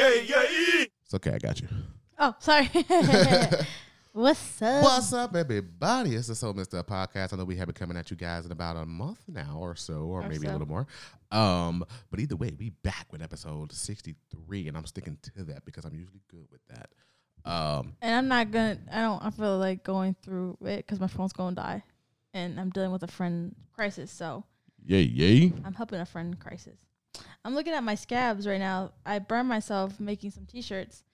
Yeah, yeah, It's okay, I got you. Oh, sorry. What's up? What's up, everybody? It's the Soul Mister podcast. I know we have been coming at you guys in about a month now or so, or, Or maybe a little more. Um, but either way, we back with episode sixty three, and I'm sticking to that because I'm usually good with that. Um, And I'm not gonna. I don't. I feel like going through it because my phone's gonna die, and I'm dealing with a friend crisis. So yay, yay. I'm helping a friend crisis. I'm looking at my scabs right now. I burned myself making some t-shirts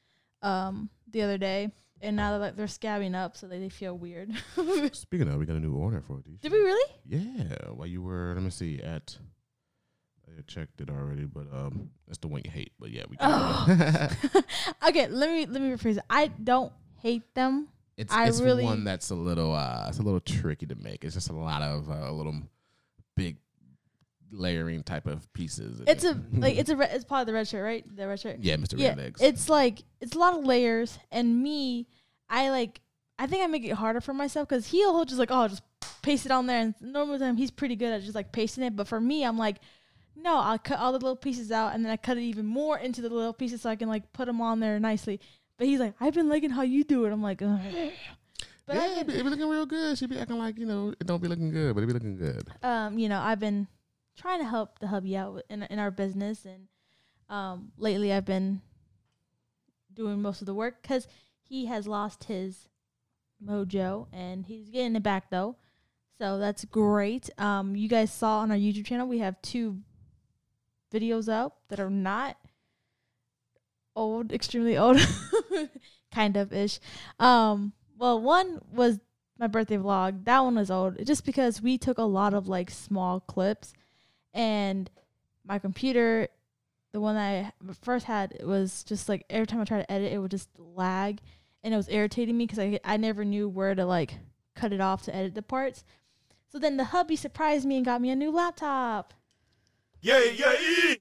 um, the other day, and now they're, like, they're scabbing up, so they, they feel weird. Speaking of, we got a new order for these. Did we really? Yeah, while you were, let me see, at I checked it already, but um, that's the one you hate. But yeah, we. Oh. okay, let me let me rephrase it. I don't hate them. it's I it's really- one that's a little uh, it's a little tricky to make. It's just a lot of uh, little big layering type of pieces. It's it. a like it's a re- it's probably the red shirt, right? The red shirt. yeah, Mr. yeah, Redlegs. it's like it's a lot of layers, and me, I like I think I make it harder for myself because he'll just like oh just paste it on there, and normally time he's pretty good at just like pasting it, but for me I'm like. No, I'll cut all the little pieces out and then I cut it even more into the little pieces so I can like put them on there nicely. But he's like, I've been liking how you do it. I'm like, Ugh. but yeah, it be, it be looking real good. She be acting like you know it don't be looking good, but it be looking good. um, you know, I've been trying to help the hubby out in in our business, and um, lately I've been doing most of the work because he has lost his mojo, and he's getting it back though. So that's great. Um, you guys saw on our YouTube channel we have two videos up that are not old, extremely old, kind of ish. Um, well, one was my birthday vlog. That one was old just because we took a lot of like small clips and my computer, the one that I first had, it was just like every time I tried to edit, it would just lag and it was irritating me because I, I never knew where to like cut it off to edit the parts. So then the hubby surprised me and got me a new laptop. yeah, yeah.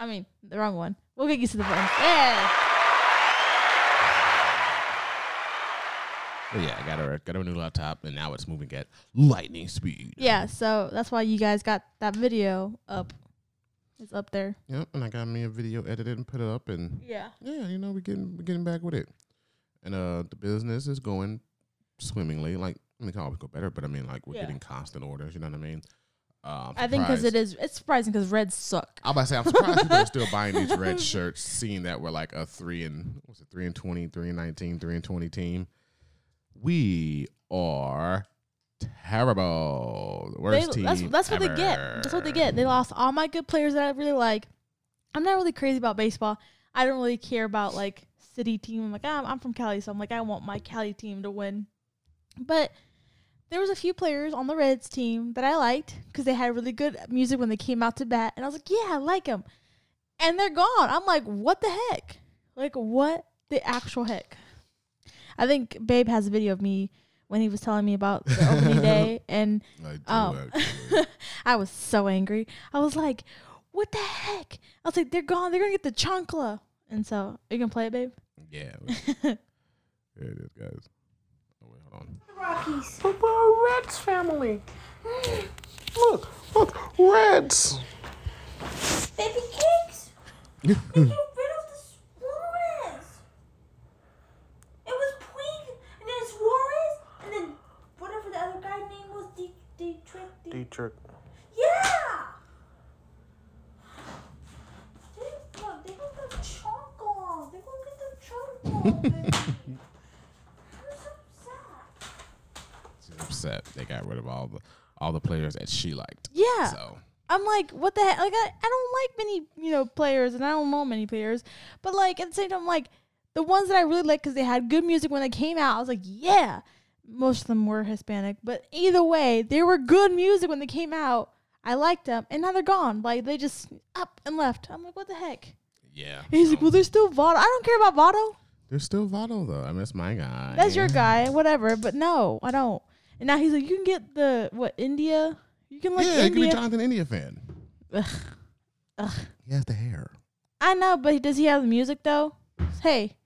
I mean, the wrong one. We'll get used to the buttons. Yeah. But yeah, I got her got her a new laptop, and now it's moving at lightning speed. Yeah, so that's why you guys got that video up. It's up there. Yep, and I got me a video edited and put it up, and Yeah. yeah, you know, we're getting we're getting back with it, and uh, the business is going swimmingly. Like, I mean, it can always go better, but I mean, like, we're Yeah. getting constant orders. You know what I mean? Uh, I think because it is, it's surprising because reds suck. I'm about to say, I'm surprised people are still buying these red shirts, seeing that we're like a three and what's it, three and 20, three and 19, three and 20 team. We are terrible. The worst They- team. that's that's what they get. That's what they get. They lost all my good players that I really like. I'm not really crazy about baseball. I don't really care about like city team. I'm like I'm, I'm from Cali, so I'm like I want my Cali team to win. But there was a few players on the Reds team that I liked because they had really good music when they came out to bat, and I was like, yeah, I like them. And they're gone. I'm like, what the heck? Like what the actual heck? I think Babe has a video of me when he was telling me about the opening day, and I do um. I was so angry. I was like, "What the heck?" I was like, "They're gone. They're gonna get the chancla." And so, are you can play it, babe. Yeah. There it is, guys. Oh, wait, hold on. Rockies. But we're a Reds family. Look, look, Reds. Baby cakes. They get rid of the Suarez. It was Puig, and then Suarez, and then whatever the other guy's name was, D D Trick. D- Dietrich. yeah. They, look, they gonna get chancla. They gonna get the chancla, baby. I'm so sad. She's upset. They got rid of all the all the players that she liked. Yeah. So I'm like, what the heck? Like, I, I don't like many, you know, players, and I don't know many players. But like at the same time, like the ones that I really like because they had good music when they came out. I was like, yeah. Most of them were Hispanic, but either way, they were good music when they came out. I liked them, and now they're gone. Like they just up and left. I'm like, what the heck? Yeah. And he's like, so- well, there's still Votto. I don't care about Votto. There's still Votto though. I mean, that's my guy. That's your guy, whatever. But no, I don't. And now he's like, you can get the what India? You can like yeah, you can be Jonathan India fan. Ugh. Ugh. He has the hair. I know, but does he have the music though? Hey,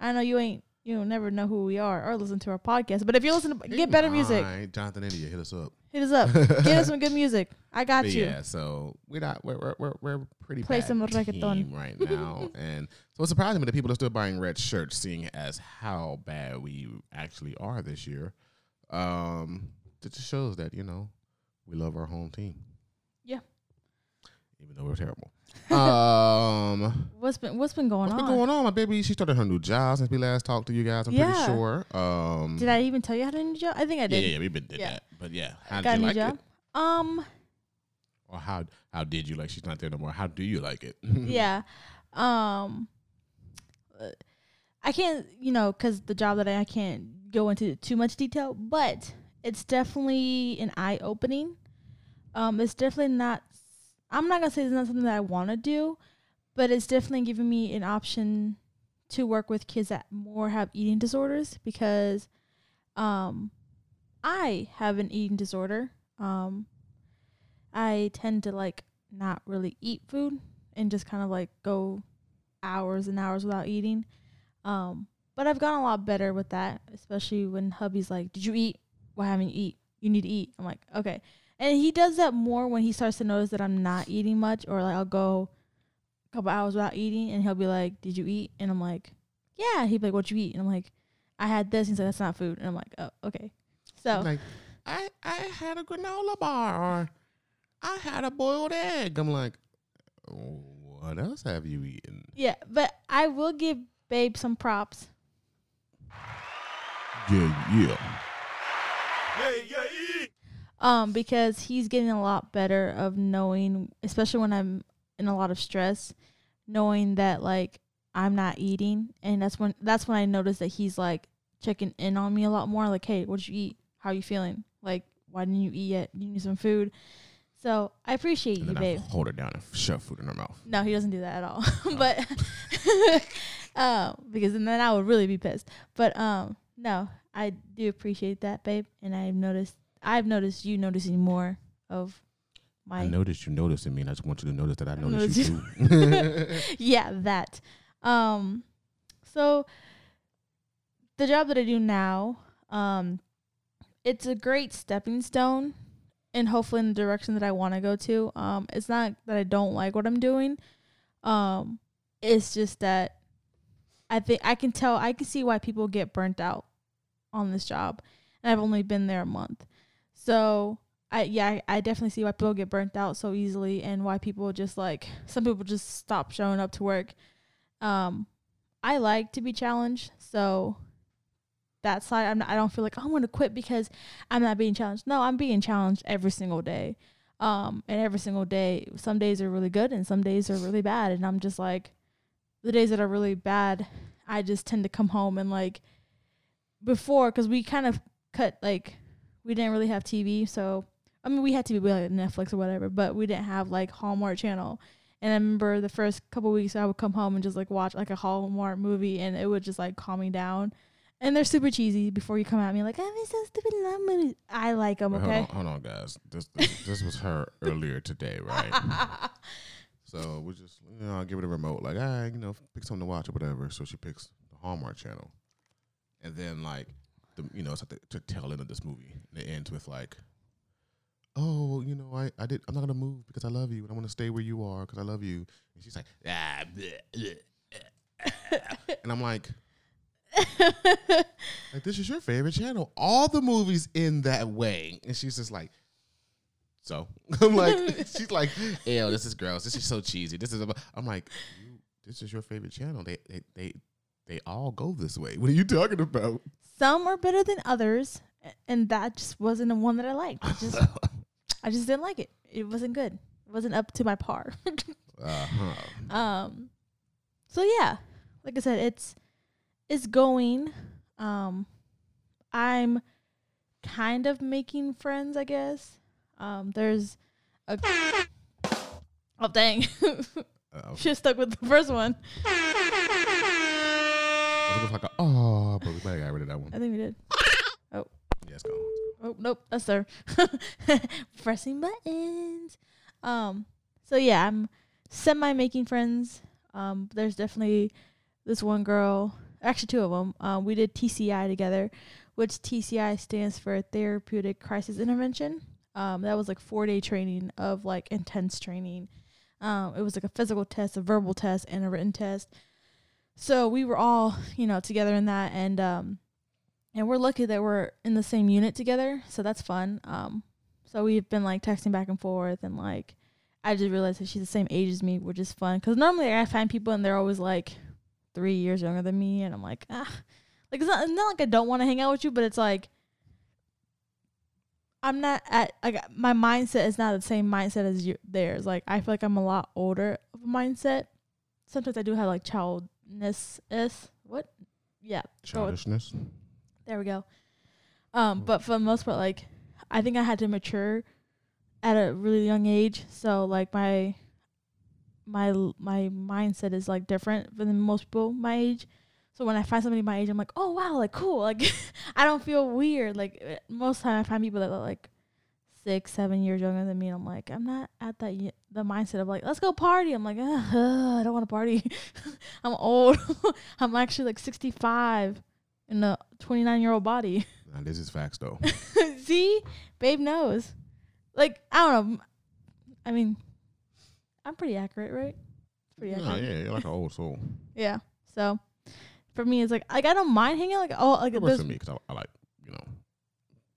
I know you ain't. You never know who we are or listen to our podcast. But if you listen to get better music, Jonathan India, hit us up. hit us up. Get us some good music. I got But you. yeah, so we're not we're we're we're, we're pretty Play bad some reggaeton. right now, and so it's surprising me that people are still buying red shirts, seeing as how bad we actually are this year. Um, it just shows that you know we love our home team. Yeah. even though we're terrible. um, What's been What's been going what's on? been going on? My baby, she started her new job since we last talked to you guys. I'm Yeah. pretty sure. Um, Did I even tell you how to new job? I think I did. yeah, yeah, we've been did Yeah. that, but yeah, how Got did you new like job. it? Um. Or how how did you like? She's not there no more. How do you like it? yeah. Um. I can't, you know, because the job that I, I can't go into too much detail, but it's definitely an eye opening. Um, it's definitely not. I'm not gonna say it's not something that I want to do, but it's definitely giving me an option to work with kids that more have eating disorders because, um, I have an eating disorder. Um, I tend to like not really eat food and just kind of like go hours and hours without eating. Um, but I've gotten a lot better with that, especially when hubby's like, "Did you eat? Why haven't you eat? You need to eat." I'm like, "Okay." And he does that more when he starts to notice that I'm not eating much, or like I'll go a couple hours without eating, and he'll be like, "Did you eat?" And I'm like, "Yeah." He'd be like, "What you eat?" And I'm like, "I had this." He's like, "That's not food." And I'm like, "Oh, okay." So like, I I had a granola bar or I had a boiled egg. I'm like, what else have you eaten? yeah, but I will give Babe some props. Yeah, yeah. Yeah, yeah, um because he's getting a lot better of knowing especially when i'm in a lot of stress knowing that like i'm not eating. And that's when that's when i notice that he's like checking in on me a lot more. Like hey what did you eat? How are you feeling? Like why didn't you eat yet? You need some food so i appreciate you babe hold her down and shove food in her mouth. no, he doesn't do that at all. but um, because then I would really be pissed. But um, no, I do appreciate that, babe. And I've noticed I've noticed you noticing more of my I noticed you noticing me, and I just want you to notice that I noticed noticed you too. yeah, that. Um, so the job that I do now, um, it's a great stepping stone, and hopefully in the direction that I want to go to. Um, it's not that I don't like what I'm doing. Um, it's just that I think I can tell, I can see why people get burnt out on this job, and I've only been there a month, so. I yeah, I, I definitely see why people get burnt out so easily and why people just like some people just stop showing up to work. Um I like to be challenged, so that side I'm not, I don't feel like oh, I'm going to quit because I'm not being challenged. No, I'm being challenged every single day. Um and every single day some days are really good and some days are really bad and I'm just like the days that are really bad, I just tend to come home and like before cuz we kind of cut like we didn't really have TV, so I mean we had TV we had like Netflix or whatever, but we didn't have like Hallmark channel. And I remember the first couple weeks I would come home and just like watch like a Hallmark movie and it would just like calm me down. And they're super cheesy before you come at me like, I'm so stupid love movies. I like them, Wait, okay? Hold on, hold on, guys. This, this this was her earlier today, right? So we just you know, I'll give it a remote, like, ah, you know, pick something to watch or whatever. So she picks the Hallmark channel. And then like the you know, it's like the, the tail end of this movie. And it ends with like Oh, you know, I, I did I'm not gonna move because I love you and I wanna stay where you are because I love you. And she's like, ah, bleh, bleh, eh." and I'm like, like this is your favorite channel. All the movies in that way. And she's just like, so I'm like, she's like, ew, this is gross. This is so cheesy. This is, I'm like, this is your favorite channel. They, they, they, they all go this way. What are you talking about? Some are better than others, and that just wasn't the one that I liked. I just I just didn't like it. It wasn't good. It wasn't up to my par. Uh-huh. um, so yeah, like I said, it's it's going. Um, I'm kind of making friends, I guess. Um, there's a oh dang, Uh-oh. stuck with the first one. Like a oh, but we might have got rid of that one. I think we did. Yeah, it's gone. Oh nope, that's her. Pressing buttons. Um. So yeah, I'm semi making friends. Um. There's definitely this one girl. Actually, two of them. Um. We did TCI together, which TCI stands for Therapeutic Crisis Intervention. Um. That was like four day training of like intense training. Um. It was like a physical test, a verbal test, and a written test. So we were all, you know, together in that, and um and we're lucky that we're in the same unit together, so that's fun. Um, so we've been like texting back and forth, and like I just realized that she's the same age as me, which is fun. Cause normally I find people and they're always like three years younger than me, and I'm like, ah, like it's not, it's not like I don't want to hang out with you, but it's like I'm not at like my mindset is not the same mindset as you theirs. Like I feel like I'm a lot older of a mindset. Sometimes I do have like childness is what, yeah, Childishness. there we go. Um, but for the most part, like I think I had to mature at a really young age. So like my my l- my mindset is like different than most people my age. So when I find somebody my age, I'm like, oh wow, like cool. Like I don't feel weird. Like uh, most time I find people that are like six, seven years younger than me. And I'm like, I'm not at that y- the mindset of like, let's go party. I'm like, "Ugh, ugh, I don't want to party. I'm old. I'm actually like 65 in a 29 year old body. Nah, this is facts though. See, babe knows. Like I don't know. I mean, I'm pretty accurate, right? Pretty Nah, accurate. yeah, you're like an old soul. Yeah. So for me, it's like like I don't mind hanging out. Like oh, like It works for me because I, I like you know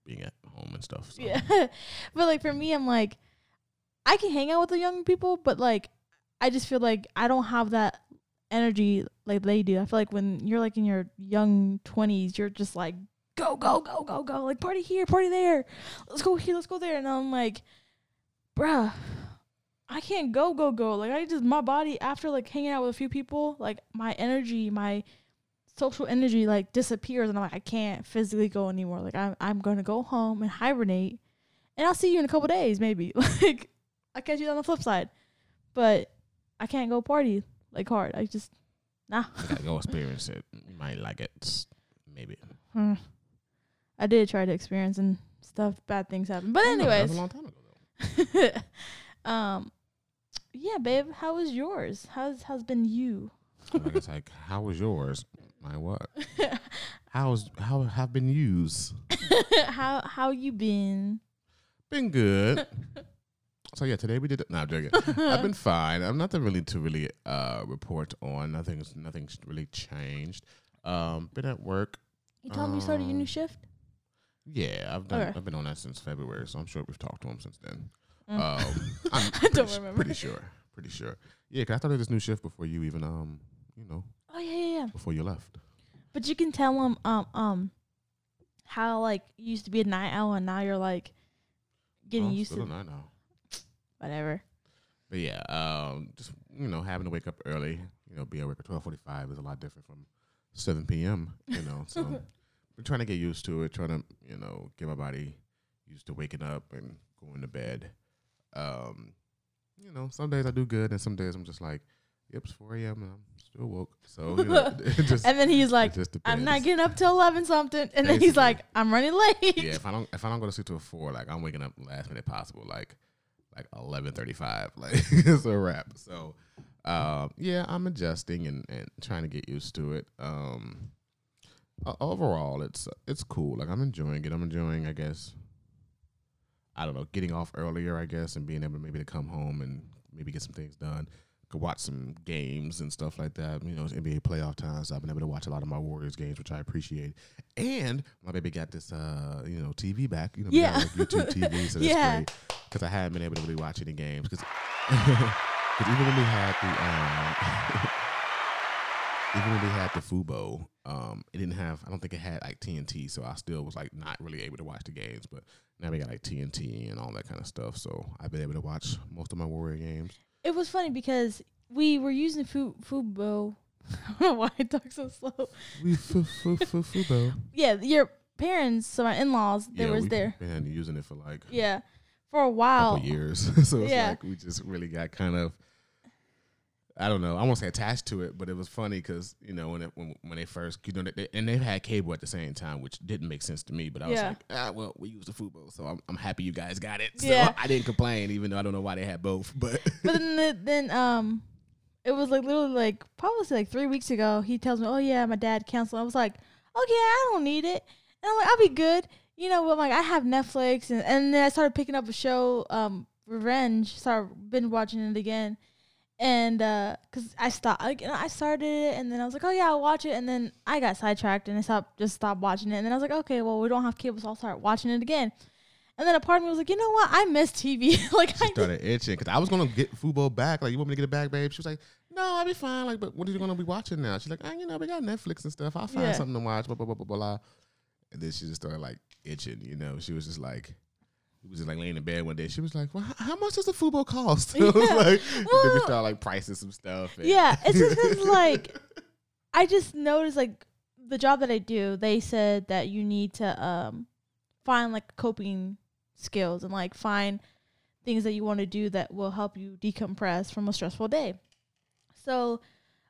being at home and stuff. So. Yeah. but like for me, I'm like, I can hang out with the young people, but like, I just feel like I don't have that energy like they do. I feel like when you're like in your young 20s, you're just like, go, go, go, go, go. Like, party here, party there. Let's go here, let's go there. And I'm like, bruh. I can't go, go, go. Like I just my body after like hanging out with a few people, like my energy, my social energy like disappears and I'm like I can't physically go anymore. Like I'm I'm gonna go home and hibernate and I'll see you in a couple days maybe. like I'll catch you on the flip side. But I can't go party like hard. I just nah. You gotta go experience it. You might like it. Maybe. Hmm. I did try to experience and stuff, bad things happen. But don't know, that was anyways. a long time ago though. um yeah, babe, how was yours? How's how's been you? Like, it's like, how was yours? My what? How's how have been used? how how you been? Been good. so yeah, today we did. No, I'm joking. I've been fine. I'm nothing really to really uh report on. Nothing's nothing's really changed. Um, been at work. You told me you started your new Um, shift? Yeah, I've done. Okay. I've been on that since February, so I'm sure we've talked to him since then. Mm. Um, I'm I don't su- remember. Pretty sure. Pretty sure. Yeah, 'cause I started this new shift before you even um, you know, Oh yeah, yeah, yeah. before you left. But you can tell them um um how like you used to be a night owl and now you're like getting Oh, used still to a night owl. whatever. But yeah, um, just you know, having to wake up early, you know, be work at twelve forty five is a lot different from seven p.m. You know, so we're trying to get used to it, trying to you know get my body used to waking up and going to bed. Um, you know, some days I do good, and some days I'm just like, "Yep, it's four a.m. and I'm still woke." So you know, just And then he's like, I'm not getting up till eleven something and then he's like, I'm running late. yeah, if I don't if I don't go to sleep till four, like I'm waking up last minute possible, like like eleven thirty five, like it's a wrap. So um, yeah, I'm adjusting and, and trying to get used to it. Um, o- overall, it's it's cool. Like I'm enjoying it. I'm enjoying, I guess. I don't know, getting off earlier, I guess, and being able maybe to come home and maybe get some things done. Could watch some games and stuff like that. You know, it's NBA playoff time, so I've been able to watch a lot of my Warriors games, which I appreciate. And my baby got this, uh, you know, TV back. You know, Yeah. like YouTube TV, so that's Yeah. great. Because I haven't been able to really watch any games. Because even when we had the, um, even when they had the Fubo, um, it didn't have. I don't think it had like TNT, so I still was like not really able to watch the games. But now we got like TNT and all that kind of stuff, so I've been able to watch most of my Warrior games. It was funny because we were using Fu- Fubo. I don't know why I talk so slow. We fu- fu- fu- Fubo. Yeah, your parents, so my in laws, they yeah, was there. Been using it for like Yeah, for a while. couple years, so it's Yeah. like we just really got kind of. I don't know. I won't say attached to it, but it was funny because you know when it, when when they first you know they, and they've had cable at the same time, which didn't make sense to me. But I was Yeah. like, ah, well, we use the Fubo, so I'm, I'm happy you guys got it. So Yeah. I didn't complain, even though I don't know why they had both. But but then the, then um it was like literally like probably like three weeks ago he tells me oh yeah my dad canceled i was like okay i don't need it and i'm like i'll be good you know well like i have netflix and, and then i started picking up a show um revenge started been watching it again and uh because i stopped like, you know, i started it and then i was like oh yeah i'll watch it and then i got sidetracked and i stopped just stopped watching it and then i was like okay well we don't have cable so i'll start watching it again and then a part of me was like you know what i miss tv like i started itching because I was gonna get Fubo back. Like, you want me to get it back, babe? She was like, No, I'll be fine. Like, but what are you gonna be watching now? She's like, ah, you know, we got Netflix and stuff. I'll find Yeah. something to watch. Blah blah blah blah. blah. And then she just started like itching. You know, she was just like. We was just like laying in bed one day. She was like, "Well, how much does the Fubo cost?" I was Yeah. like, then we Well- started like pricing some stuff. Yeah, it's just 'cause, like I just noticed like the job that I do, they said that you need to um find like coping skills and like find things that you want to do that will help you decompress from a stressful day. So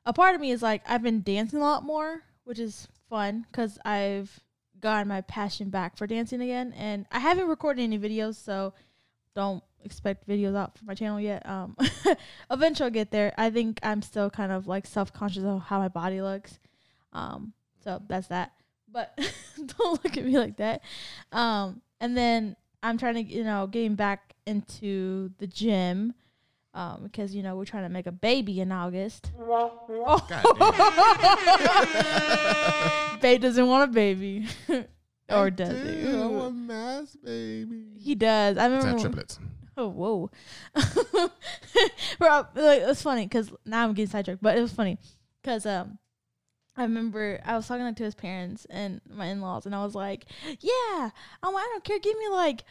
a part of me is like I've been dancing a lot more, which is fun cuz I've gotten my passion back for dancing again and I haven't recorded any videos, so don't expect videos out for my channel yet. Um eventually I'll get there. I think I'm still kind of like self conscious of how my body looks. Um, so that's that. But don't look at me like that. Um, and then I'm trying to, you know, getting back into the gym. Um, because you know we're trying to make a baby in August. God Babe doesn't want a baby, or damn. does I he? do. I want mass baby. He does. I It's remember. not when- triplets. Oh whoa! Bro, like, it was funny because now I'm getting sidetracked, but it was funny because um, I remember I was talking like, to his parents and my in laws, and I was like, "Yeah, I'm I don't care. Give me like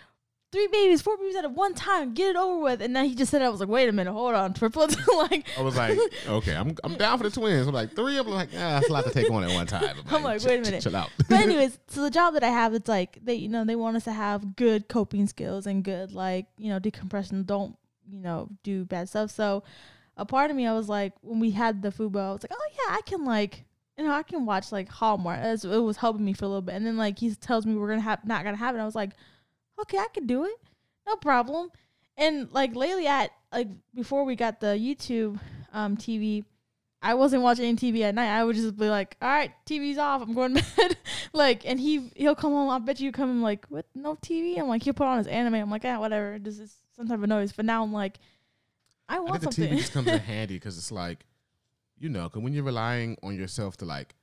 three babies, four babies at one time. Get it over with." And then he just said, "I was like, wait a minute, hold on, triplets." like, I was like, okay, I'm I'm down for the twins. I'm like three. I'm like, ah, that's a lot to take on at one time. I'm like, chill- wait a minute. chill out. but anyways, so the job that I have, it's like they, you know, they want us to have good coping skills and good like, you know, decompression. Don't, you know, do bad stuff. So, a part of me, I was like, when we had the Fubo, I was like, oh yeah, I can like, you know, I can watch like Hallmark. As it was helping me for a little bit, and then like he tells me we're gonna have not gonna have it. I was like, okay, I can do it, no problem. And like lately, at like before we got the YouTube um TV, I wasn't watching any TV at night. I would just be like, "All right, TV's off. I'm going to bed." like, and he he'll come home. I bet you come home like, "What? No TV?" I'm like, he'll put on his anime. I'm like, "Ah, whatever. This is some type of noise." But now I'm like, I I want think the TV something. just comes in handy because it's like, you know, because when you're relying on yourself to like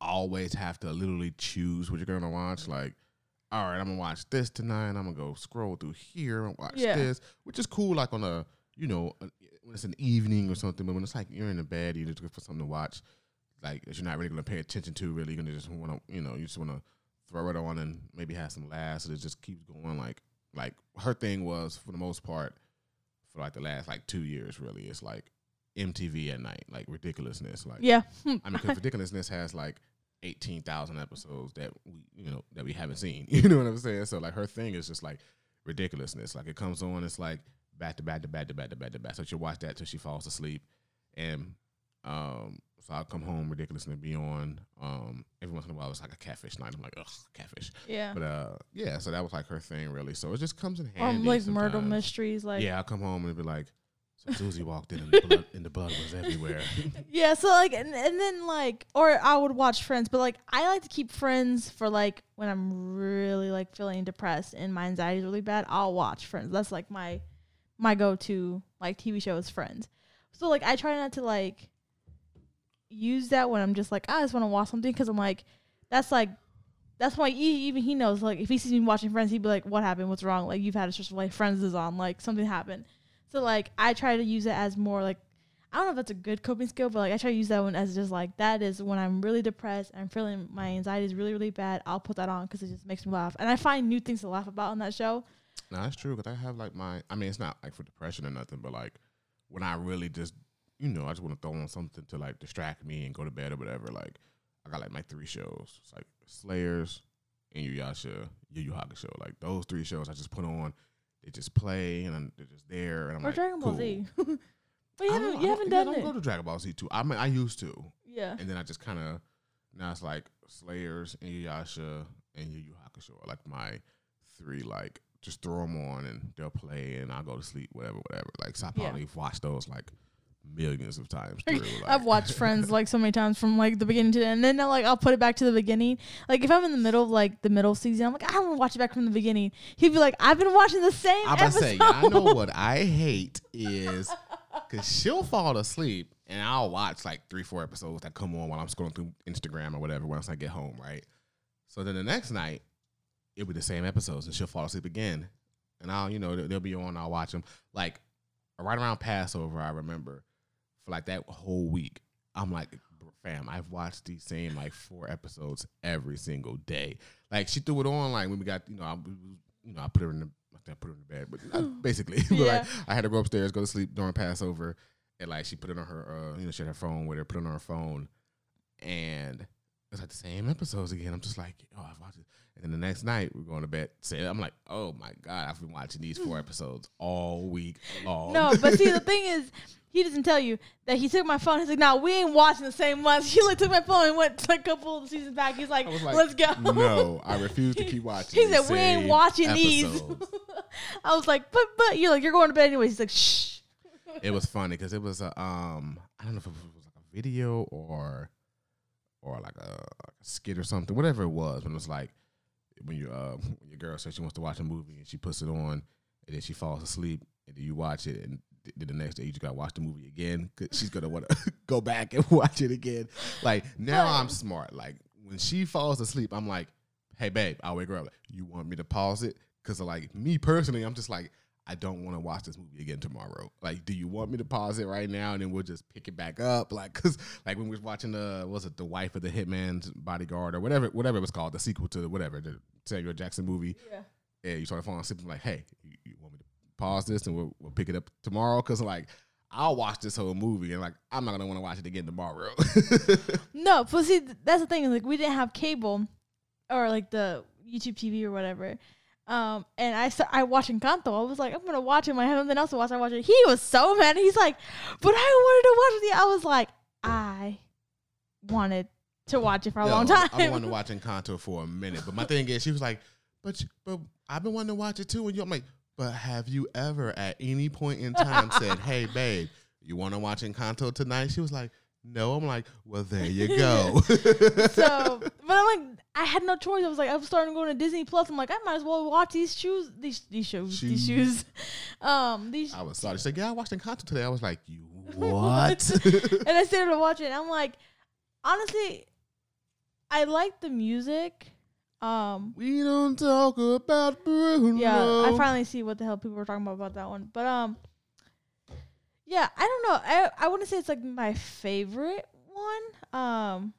always have to literally choose what you're gonna watch, like, all right, I'm gonna watch this tonight. I'm gonna go scroll through here and watch Yeah. this, which is cool, like on a, you know, a- when it's an evening or something. But when it's like you're in the bed, you're just looking for something to watch, like that you're not really gonna pay attention to. Really, you're gonna just want to, you know, you just want to throw it on and maybe have some laughs. And it just keeps going. Like, like her thing was for the most part for like the last like two years. Really, it's like MTV at night, like ridiculousness. Like, yeah, I mean, because ridiculousness has like eighteen thousand episodes that we, you know, that we haven't seen. You know what I'm saying? So like, her thing is just like ridiculousness. Like, it comes on, it's like back to back to back to back to back to back. So she'll watch that till she falls asleep, and um, so I'll come home ridiculousness be on. Um, every once in a while, it's like a catfish night. I'm like, ugh, catfish. yeah. But uh, yeah. So that was like her thing, really. So it just comes in handy. like murder mysteries, like yeah, I'll come home and be like, Susie walked in and the blood, and the blood was everywhere. Yeah, so like and, and then like or I would watch Friends, but like I like to keep Friends for like when I'm really like feeling depressed and my anxiety is really bad, I'll watch Friends. That's like my my go to like TV show is Friends. So like I try not to like use that when I'm just like I just want to watch something because I'm like that's like that's why he, even he knows like if he sees me watching Friends, he'd be like, "What happened? What's wrong? Like you've had a stressful life. Friends is on. Like something happened." So like I try to use it as more like I don't know if that's a good coping skill, but like I try to use that one as just like that is when I'm really depressed, and I'm feeling my anxiety is really really bad. I'll put that on because it just makes me laugh, and I find new things to laugh about on that show. No, that's true. Cause I have like my. I mean, it's not like for depression or nothing, but like when I really just, you know, I just want to throw on something to like distract me and go to bed or whatever. Like I got like my three shows. It's like Slayers, Inuyasha, Yu Yu Hakusho. Like those three shows, I just put on. They just play and I'm, they're just there. And I'm or like, Dragon Ball cool. Z. but you I haven't you haven't done yeah, I don't go to Dragon Ball Z too. I mean, I used to, Yeah. and then I just kind of now it's like Slayers, Inuyasha, and Yu Yu Hakusho are like my three. Like just throw them on and they'll play, and I'll go to sleep, whatever, whatever. Like so I Yeah. probably watched those like millions of times through. Like, I've watched Friends like so many times from like the beginning to the end. And then uh, like I'll put it back to the beginning. Like if I'm in the middle of like the middle season, I'm like I don't want to watch it back from the beginning. He'd be like, I've been watching the same I'm episode. say, I know what I hate is because she'll fall asleep and I'll watch like three, four episodes that come on while I'm scrolling through Instagram or whatever once I get home, right? So then the next night, it'll be the same episodes and she'll fall asleep again. And I'll, you know, they'll be on, I'll watch them. Like right around Passover, I remember for like that whole week, I'm like, fam, I've watched these same like four episodes every single day. Like she threw it on like when we got, you know, I, you know, I put her in the, I I put her in the bed, but uh, basically, but, Yeah. like, I had to go upstairs, go to sleep during Passover, and like she put it on her, uh, you know, she had her phone with her, put it on her phone, and it's like the same episodes again. I'm just like, oh, I've watched it. And then the next night we're going to bed. Say, I'm like, oh my god, I've been watching these four episodes all week long. No, but see the thing is, he doesn't tell you that he took my phone. He's like, "No, we ain't watching the same ones." He like took my phone and went a couple of seasons back. He's like, like, "Let's go." No, I refuse to keep watching. He said, "We ain't watching these." I was like, "But but you're like you're going to bed anyways." He's like, "Shh." it was funny because it was a um I don't know if it was like a video or or like a, like a skit or something, whatever it was. When it was like when you uh when your girl says she wants to watch a movie and she puts it on and then she falls asleep and then you watch it and th- then the next day you just gotta watch the movie again because she's gonna want to go back and watch it again. Like now But- I'm smart. Like when she falls asleep, I'm like, hey babe, I'll wake her up. Like, you want me to pause it? Because like me personally, I'm just like. I don't want to watch this movie again tomorrow. Like, do you want me to pause it right now and then we'll just pick it back up? Like, cause like when we was watching the was it the wife of the hitman's bodyguard or whatever whatever it was called the sequel to the whatever the Samuel Jackson movie. Yeah. Yeah, you started falling asleep. I'm like, hey, you, you want me to pause this and we'll, we'll pick it up tomorrow? Cause like I'll watch this whole movie and like I'm not gonna want to watch it again tomorrow. No, but see, that's the thing. Like, we didn't have cable or like the YouTube TV or whatever. Um, and I sta- I watched Encanto. I was like, I'm gonna watch it. When I have nothing else to watch, I watch it. He was so mad. He's like, but I wanted to watch it. I was like, I wanted to watch it for a Yo, long time. I wanted to watch Encanto for a minute, but my thing is, she was like, "But, but I've been wanting to watch it too." And you, I'm like, "But have you ever, at any point in time, said, hey, babe, you want to watch Encanto tonight?" She was like, "No." I'm like, "Well, there you go." so, but I'm like, I had no choice. I was like, I was starting going to Disney Plus. I'm like, I might as well watch these shoes, these these shows, these shoes. Um, these I was sorry. She said, "Yeah, I watched the Encanto today." I was like, "You what?" and I started to watch it. And I'm like, honestly, I like the music. Um, we don't talk about Bruno. yeah, I finally see what the hell people were talking about about that one. But um, yeah, I don't know. I I wouldn't say it's like my favorite one. Um,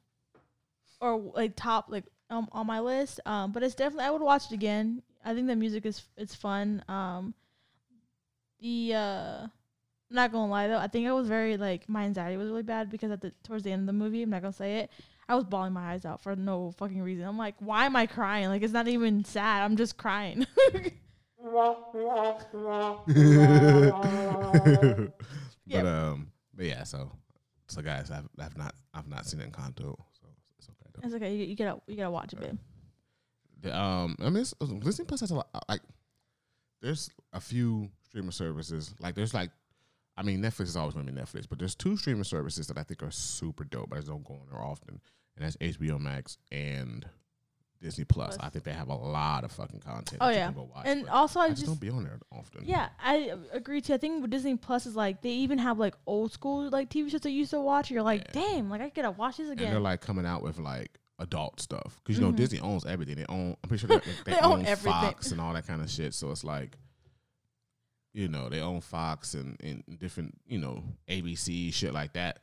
or like top like um on my list. Um, but it's definitely I would watch it again. I think the music is it's fun. Um, the uh. I'm not gonna lie though, I think I was very like my anxiety was really bad because at the towards the end of the movie, I'm not gonna say it, I was bawling my eyes out for no fucking reason. I'm like, why am I crying? Like it's not even sad. I'm just crying. But um, but yeah. So, so guys, I've I've not I've not seen Encanto, so it's okay. though. it's okay. You, you gotta you gotta watch it. The, um, I mean, Disney Plus has a lot. Like, there's a few streaming services. Like, there's like, I mean, Netflix is always going to be Netflix, but there's two streaming services that I think are super dope, but I just don't go on there often, and that's HBO Max and Disney Plus. Plus. I think they have a lot of fucking content. Oh yeah, can go watch, and also I I just, just don't be on there often. yeah I agree too. I think with Disney Plus is like they even have like old school like TV shows that you used to watch. You're like, Yeah. damn, like I gotta watch this and they're again. like coming out with like adult stuff because you know Mhm. Disney owns everything. They own. I'm pretty sure they, they, They own own. Fox and all that kind of shit. So it's like, you know, they own Fox and, and different, you know, ABC shit like that.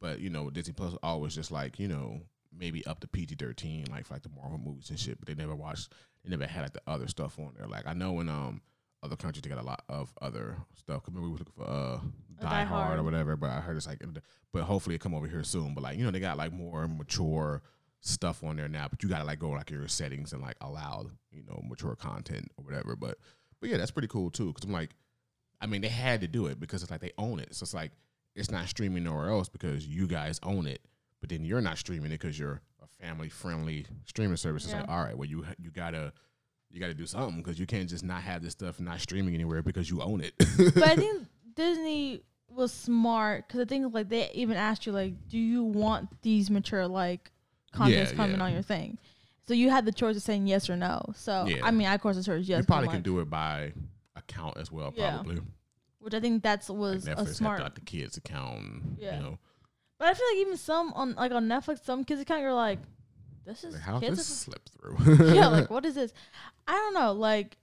But you know, Disney Plus always just like you know maybe up to PG thirteen, like for like the Marvel movies and shit. But they never watched, they never had like the other stuff on there. Like I know in um other countries they got a lot of other stuff. 'Cause Remember we were looking for uh Die, Die Hard. or whatever, but I heard it's like, but hopefully it come over here soon. But like you know they got like more mature stuff on there now. But you gotta like go like your settings and like allow you know mature content or whatever. But but yeah, that's pretty cool too. Because I'm like, I mean they had to do it because it's like they own it. So it's like it's not streaming nowhere else because you guys own it. But then you're not streaming it because you're a family friendly streaming service. It's like all right, well you you gotta. You got to do something because you can't just not have this stuff not streaming anywhere because you own it. but I think Disney was smart because I think like they even asked you like, do you want these mature like contents Yeah, coming yeah. on your thing? So you had the choice of saying yes or no. So Yeah. I mean, I of course the choice yes. you probably can like, do it by account as well, Yeah. probably. which I think that's Like was Netflix a had smart. like the kids account, Yeah. you know, But I feel like even some on like on Netflix, some kids account, you're like, this is like, how kids. this slip through. yeah, like what is this? I don't know. Like,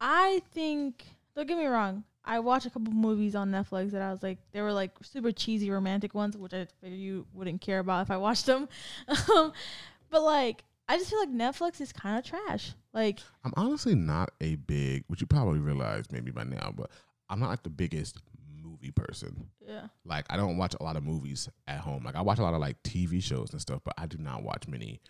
I think don't get me wrong. I watched a couple movies on Netflix that I was like, they were like super cheesy romantic ones, which I figure you wouldn't care about if I watched them. um, but like, I just feel like Netflix is kind of trash. Like, I'm honestly not a big, which you probably realize maybe by now, but I'm not like the biggest movie person. yeah, Like I don't watch a lot of movies at home. Like I watch a lot of like TV shows and stuff, but I do not watch many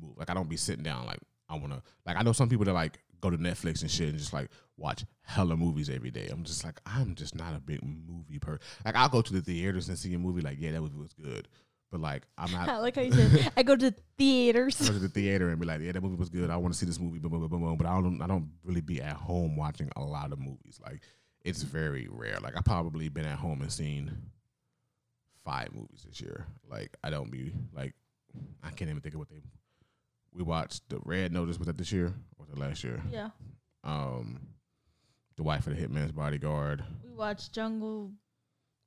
movies. Like I don't be sitting down like I wanna like I know some people that like go to Netflix and shit and just like watch hella movies every day. I'm just like I'm just not a big movie person. Like I'll go to the theaters and see a movie like yeah that movie was good, but like I'm not. I like how you said I go to theaters. go to the theater and be like, yeah, that movie was good. I want to see this movie, boom, boom, boom, boom. But I don't, I don't really be at home watching a lot of movies. Like, it's very rare. Like, I probably been at home and seen five movies this year. Like, I don't be like, I can't even think of what they. We watched the Red Notice. Was that this year or was it last year? yeah, Um, the Wife of the Hitman's Bodyguard, we watched Jungle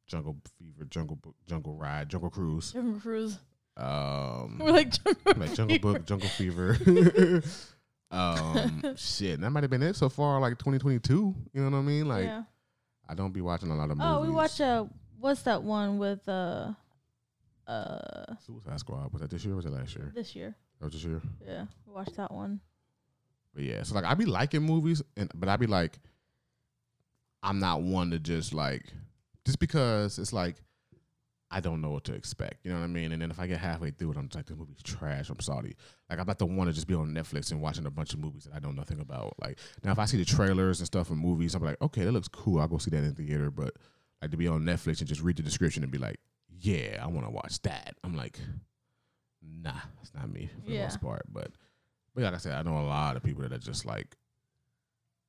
Jungle Fever, Jungle Book, Jungle Ride, Jungle Cruise. Jungle Cruise. Um, We're like Jungle, like Jungle Book, Jungle Fever. um, shit, that might have been it so far, like 2022. You know what I mean? Like, yeah. I don't be watching a lot of movies. Oh, we watch a what's that one with uh uh Suicide Squad. Was that this year? or Was it last year? this year. That was this year. Yeah, we watched that one. But yeah, so like I be liking movies, and but I be like, I'm not one to just like, just because it's like. I don't know what to expect. You know what I mean? And then if I get halfway through it, I'm just like, this movie's trash. I'm sorry. Like, I'm not the one to just be on Netflix and watching a bunch of movies that I know nothing about. Like, now if I see the trailers and stuff from movies, I'm like, okay, that looks cool. I'll go see that in the theater. But like to be on Netflix and just read the description and be like, yeah, I want to watch that. I'm like, nah, it's not me for the most part. But, but like I said, I know a lot of people that are just like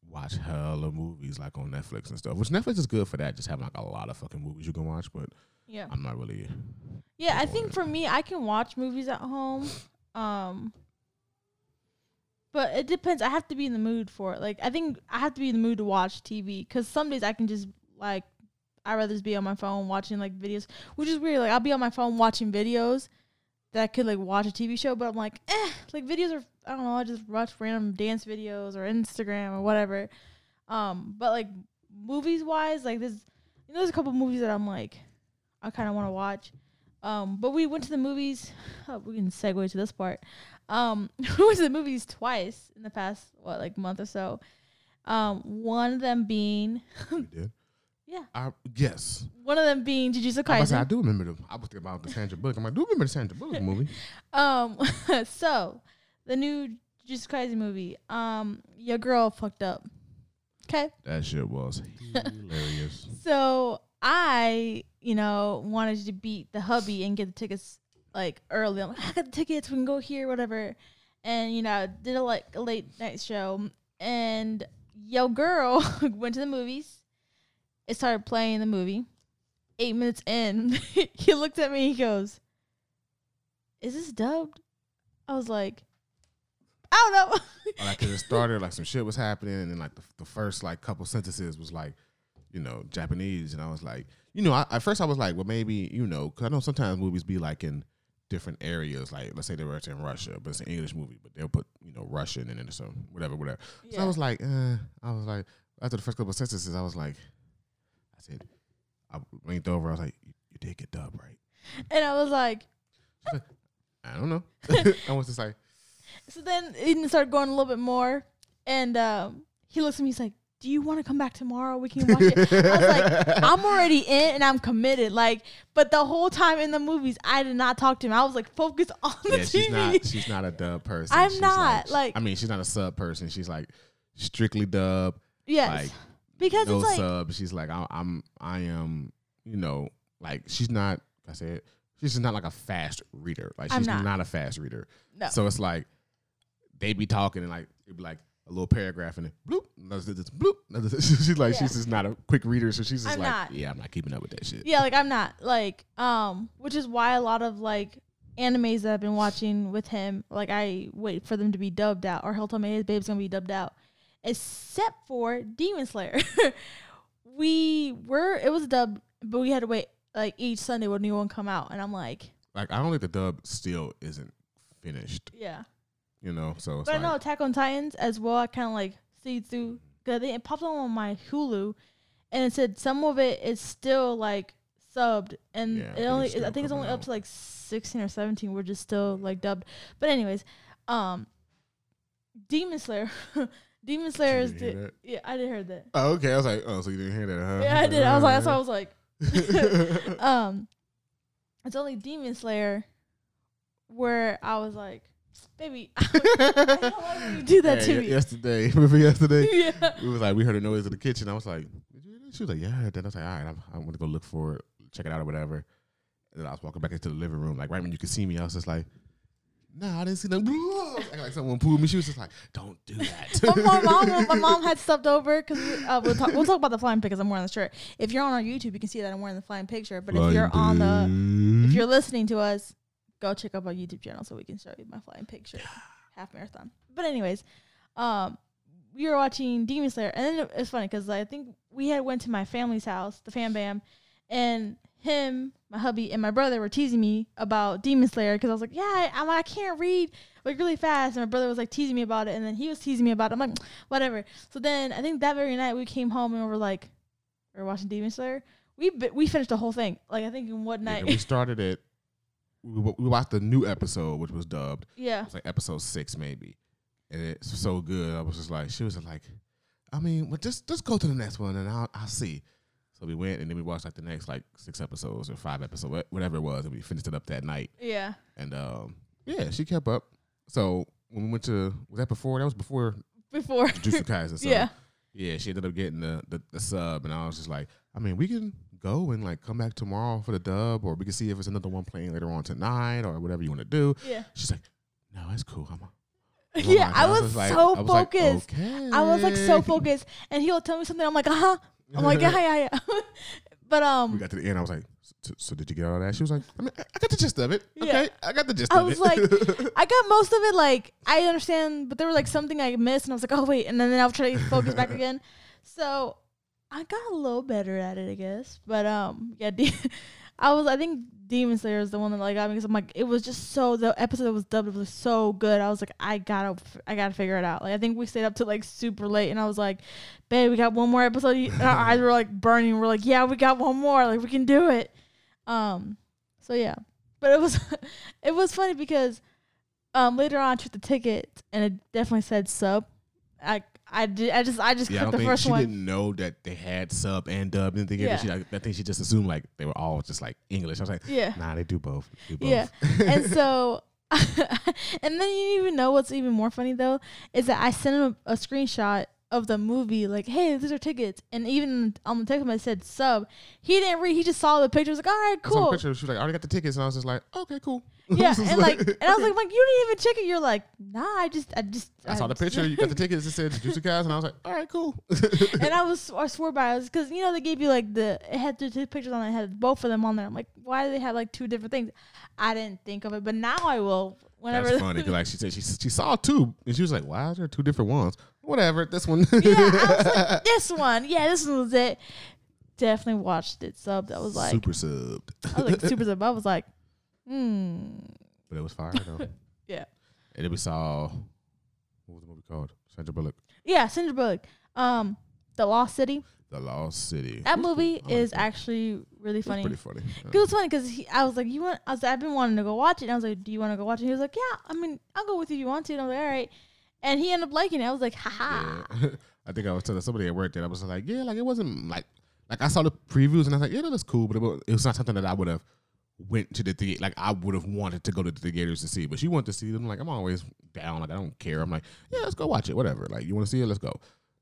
watch hella movies like on Netflix and stuff. Which Netflix is good for that, just having like a lot of fucking movies you can watch. But Yeah. I'm not really. Yeah, I think for me, I can watch movies at home. Um but it depends. I have to be in the mood for it. Like I think I have to be in the mood to watch TV cuz some days I can just like I'd rather just be on my phone watching like videos, which is weird. Like I'll be on my phone watching videos that I could like watch a TV show, but I'm like, eh, like videos are I don't know, I just watch random dance videos or Instagram or whatever. Um, but like movies wise, like there's you know, there's a couple movies that I'm like I kind of want to watch. Um, but we went to the movies. Oh, we can segue to this part. Um, we went to the movies twice in the past what like month or so. Um, one of them being You did? Yeah. I, yes. one of them being Jujutsu I, about to say, I do remember the. I was thinking about the Sandra Bullock. I'm like, I do remember the Sandra Bullock movie. Um, so the new Jujutsu Kaisen movie. Um, your girl fucked up. Okay. That shit was hilarious. So I, you know, wanted to beat the hubby and get the tickets like early. I'm like, I got the tickets, we can go here, whatever. And you know, did a like a late night show, and yo girl went to the movies. It started playing the movie. Eight minutes in, he looked at me. He goes, "Is this dubbed?" I was like, "I don't know." Like, cause it started like some shit was happening, and then like the, the first like couple sentences was like, you know, Japanese, and I was like, you know, I, at first I was like, well, maybe you know, cause I know sometimes movies be like in different areas, like let's say they were in Russia, but it's an English movie, but they'll put you know Russian and then some whatever, whatever. So I was like, uh, I was like, after the first couple of sentences, I was like, I said, I leaned over. I was like, "You, you did get dubbed, right?" And I was like, I don't know. I was just like, so then it started going a little bit more, and um, he looks at me. He's like, "Do you want to come back tomorrow? We can watch it." I was like, "I'm already in, and I'm committed." Like, but the whole time in the movies, I did not talk to him. I was like focused on the yeah, TV. she's not. She's not a dub person. I'm She's not, like- I mean, she's not a sub person. She's like strictly dub. yes, Like because no it's like sub. She's like, I, I'm. I am. You know, like she's not. I said she's not like a fast reader. Like she's not. not. a fast reader. no. So it's like they be talking and like it'd be like a little paragraph in it. bloop, another sentence, bloop. Another sentence. she's like Yeah. she's just not a quick reader, so she's just I'm like, not. yeah, I'm not keeping up with that shit. Yeah, like I'm not like um, which is why a lot of like animes that I've been watching with him, like I wait for them to be dubbed out, or he'll tell me his babe's gonna be dubbed out, except for Demon Slayer. we were it was dubbed, but we had to wait like each Sunday when a new one come out, and I'm like, Like I don't think the dub still isn't finished. yeah. You know, so But I like, know Attack on Titans as well. I kind of like see through because it popped up on my Hulu, and it said some of it is still like subbed, and Yeah, it only I think it's only coming up to like sixteen or seventeen. We're just still like dubbed. But anyways, um, Demon Slayer, Demon Slayer is the yeah I did hear that. Oh, okay. I was like, oh, so you didn't hear that, huh? Yeah, I did. I was like that's why I was like, um, it's only Demon Slayer where I was like, baby, I don't want you to do that to me. Yesterday, remember yesterday? yeah. We was like, we heard a noise in the kitchen. I was like, Did you hear that? she was like, yeah. Then I was like, all right, I'm, I'm gonna go look for it, check it out or whatever. And then I was walking back into the living room, like right when you could see me, I was just like, nah, I didn't see them. like someone pulled me. She was just like, don't do that. my, mom, my mom had stepped over because uh, we'll talk. We'll talk about the flying pig because I'm wearing the shirt. If you're on our YouTube, you can see that I'm wearing the flying pig shirt. But if you're on the, if you're listening to us, go check out our YouTube channel so we can show you my flying shirt, half marathon. But anyways, um, we were watching Demon Slayer, and then it- it's funny because I think we had went to my family's house, the fam bam, and him, my hubby, and my brother were teasing me about Demon Slayer because I was like, yeah, I, I'm, I can't read like really fast, and my brother was like teasing me about it, and then he was teasing me about it. I'm like, whatever. So then I think that very night we came home and we were like, we were watching Demon Slayer. We we finished the whole thing like I think in one Yeah, night. we started it. We, we watched the new episode, which was dubbed. yeah. It was like episode six, maybe. And it's so good. I was just like, she was like, I mean, well, just just go to the next one and I'll I'll see. So we went and then we watched like the next like six episodes or five episodes, whatever it was, and we finished it up that night. Yeah. And um, yeah, she kept up. So when we went to was that before? That was before Before. Jujutsu Kaisen. So yeah. yeah, she ended up getting the, the the sub, and I was just like, I mean, we can go and like come back tomorrow for the dub, or we can see if it's another one playing later on tonight, or whatever you want to do. Yeah. She's like, no, it's cool. I'm yeah. I was, just like- so I was like, focused. okay. I was like so focused, and he'll tell me something. I'm like, uh huh. I'm like, yeah, yeah, yeah. but um, We got to the end. I was like, so, so did you get all that? She was like, I mean, I got the gist of it. Yeah. Okay, I got the gist I was like, I got most of it. Like, I understand, but there was like something I missed, and I was like, oh wait, and then, then I'll try to focus back again. So I got a little better at it, I guess. But um, yeah, De- I was. I think Demon Slayer is the one that like got me because I'm like, it was just so the episode that was dubbed was so good. I was like, I gotta, I gotta figure it out. Like, I think we stayed up till like super late, and I was like, babe, we got one more episode. And our eyes were like burning. We're like, yeah, we got one more. Like, we can do it. Um, so yeah, but it was, it was funny because, um, later on I took the ticket and it definitely said sub. I, I did, I just, I just yeah, I clicked don't the think first she one. didn't know that they had sub and dub. Didn't think Yeah. she, like, I think she just assumed like they were all just like English. I was like, Yeah. nah, they do both. Do both. Yeah. and so, and then you even know what's even more funny though is that I sent him a, a screenshot of the movie, like, "Hey, these are tickets," and even on the text message said sub. He didn't read; he just saw the picture. Was like, "All right, I cool." picture. She was like, I already got the tickets, and I was just like, okay, cool. Yeah, and like, and I was like, "Like, you didn't even check it." You're like, "Nah, I just, I just." I saw the picture. You got the tickets. It said Juicy Guys, and I was like, all right, cool. and I was I swore by it because you know they gave you like the it had the two pictures on it, it had both of them on there. I'm like, why do they have like two different things? I didn't think of it, but now I will. Whenever That's funny. 'cause, like she said, she she saw two, and she was like, "Why are there two different ones?" Whatever. This one. yeah, I was like, this one, yeah, this one was it. Definitely watched it subbed. I was like, super subbed. I was like super sub. I was like, hmm, But it was fire though. yeah, and then we saw what was the movie called? Sandra Bullock. yeah, Sandra Bullock. Um, The Lost City. The Lost City. That movie. Is it. actually really funny. pretty funny. Yeah. It was funny because I was like, "You want?" I was, like, I've been wanting to go watch it. And I was like, "Do you want to go watch it?" He was like, "Yeah." I mean, I'll go with you if you want to. And I was like, "All right." And he ended up liking it. I was like, "Ha Yeah. I think I was telling somebody at work that I was like, yeah, like it wasn't like like I saw the previews and I was like, yeah, that was cool, but it it was not something that I would have went to the theater. Like I would have wanted to go to the theaters to see, but she wanted to see them. Like I'm always down. Like I don't care. I'm like, yeah, let's go watch it. Whatever. Like you want to see it, let's go.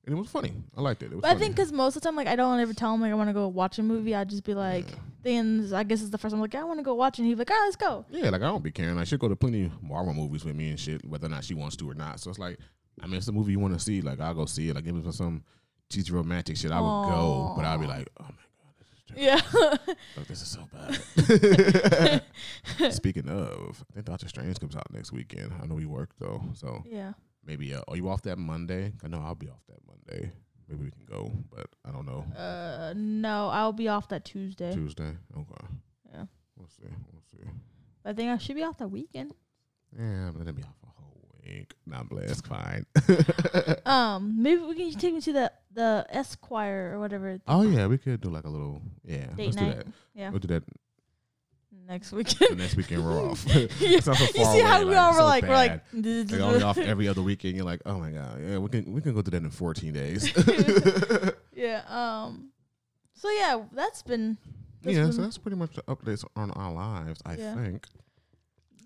And it was funny. I liked it. It was. But I think because most of the time, like, I don't ever tell him like I want to go watch a movie. I'd just be like, then I guess it's the first time. I'm like, I want to go watch, it. and he's like, right, let's go. Yeah, like I don't be caring. Like she'll go to plenty of Marvel movies with me and shit, whether or not she wants to or not. So it's like, I mean, it's a movie you want to see. Like I'll go see it. Like it was some cheesy romantic shit, I would go. But I'll be like, oh my god, this is terrible. Yeah. Oh, this is so bad. Speaking of, I think Doctor Strange comes out next weekend. I know we work though, so yeah. Maybe. Uh, are you off that Monday? I know I'll be off that Monday. Maybe we can go, but I don't know. Uh, no, I'll be off that Tuesday. Tuesday. Okay. Yeah. We'll see. We'll see. I think I should be off that weekend. Yeah, I'm gonna be off a whole week. Not blessed. Fine. Um, maybe we can take me to the the Esquire or whatever oh yeah, we could do like a little. Yeah, date let's night. do that. Yeah, We'll do that next the weekend. next weekend. We're off. It's not so you see away, how we like, all were so like, we're like, Like only off every other weekend. You're like, oh my god, yeah, we can we can go do that in 14 days. yeah. Um. So yeah, that's been. that's yeah, been- so that's pretty much the updates on our lives. I Yeah. think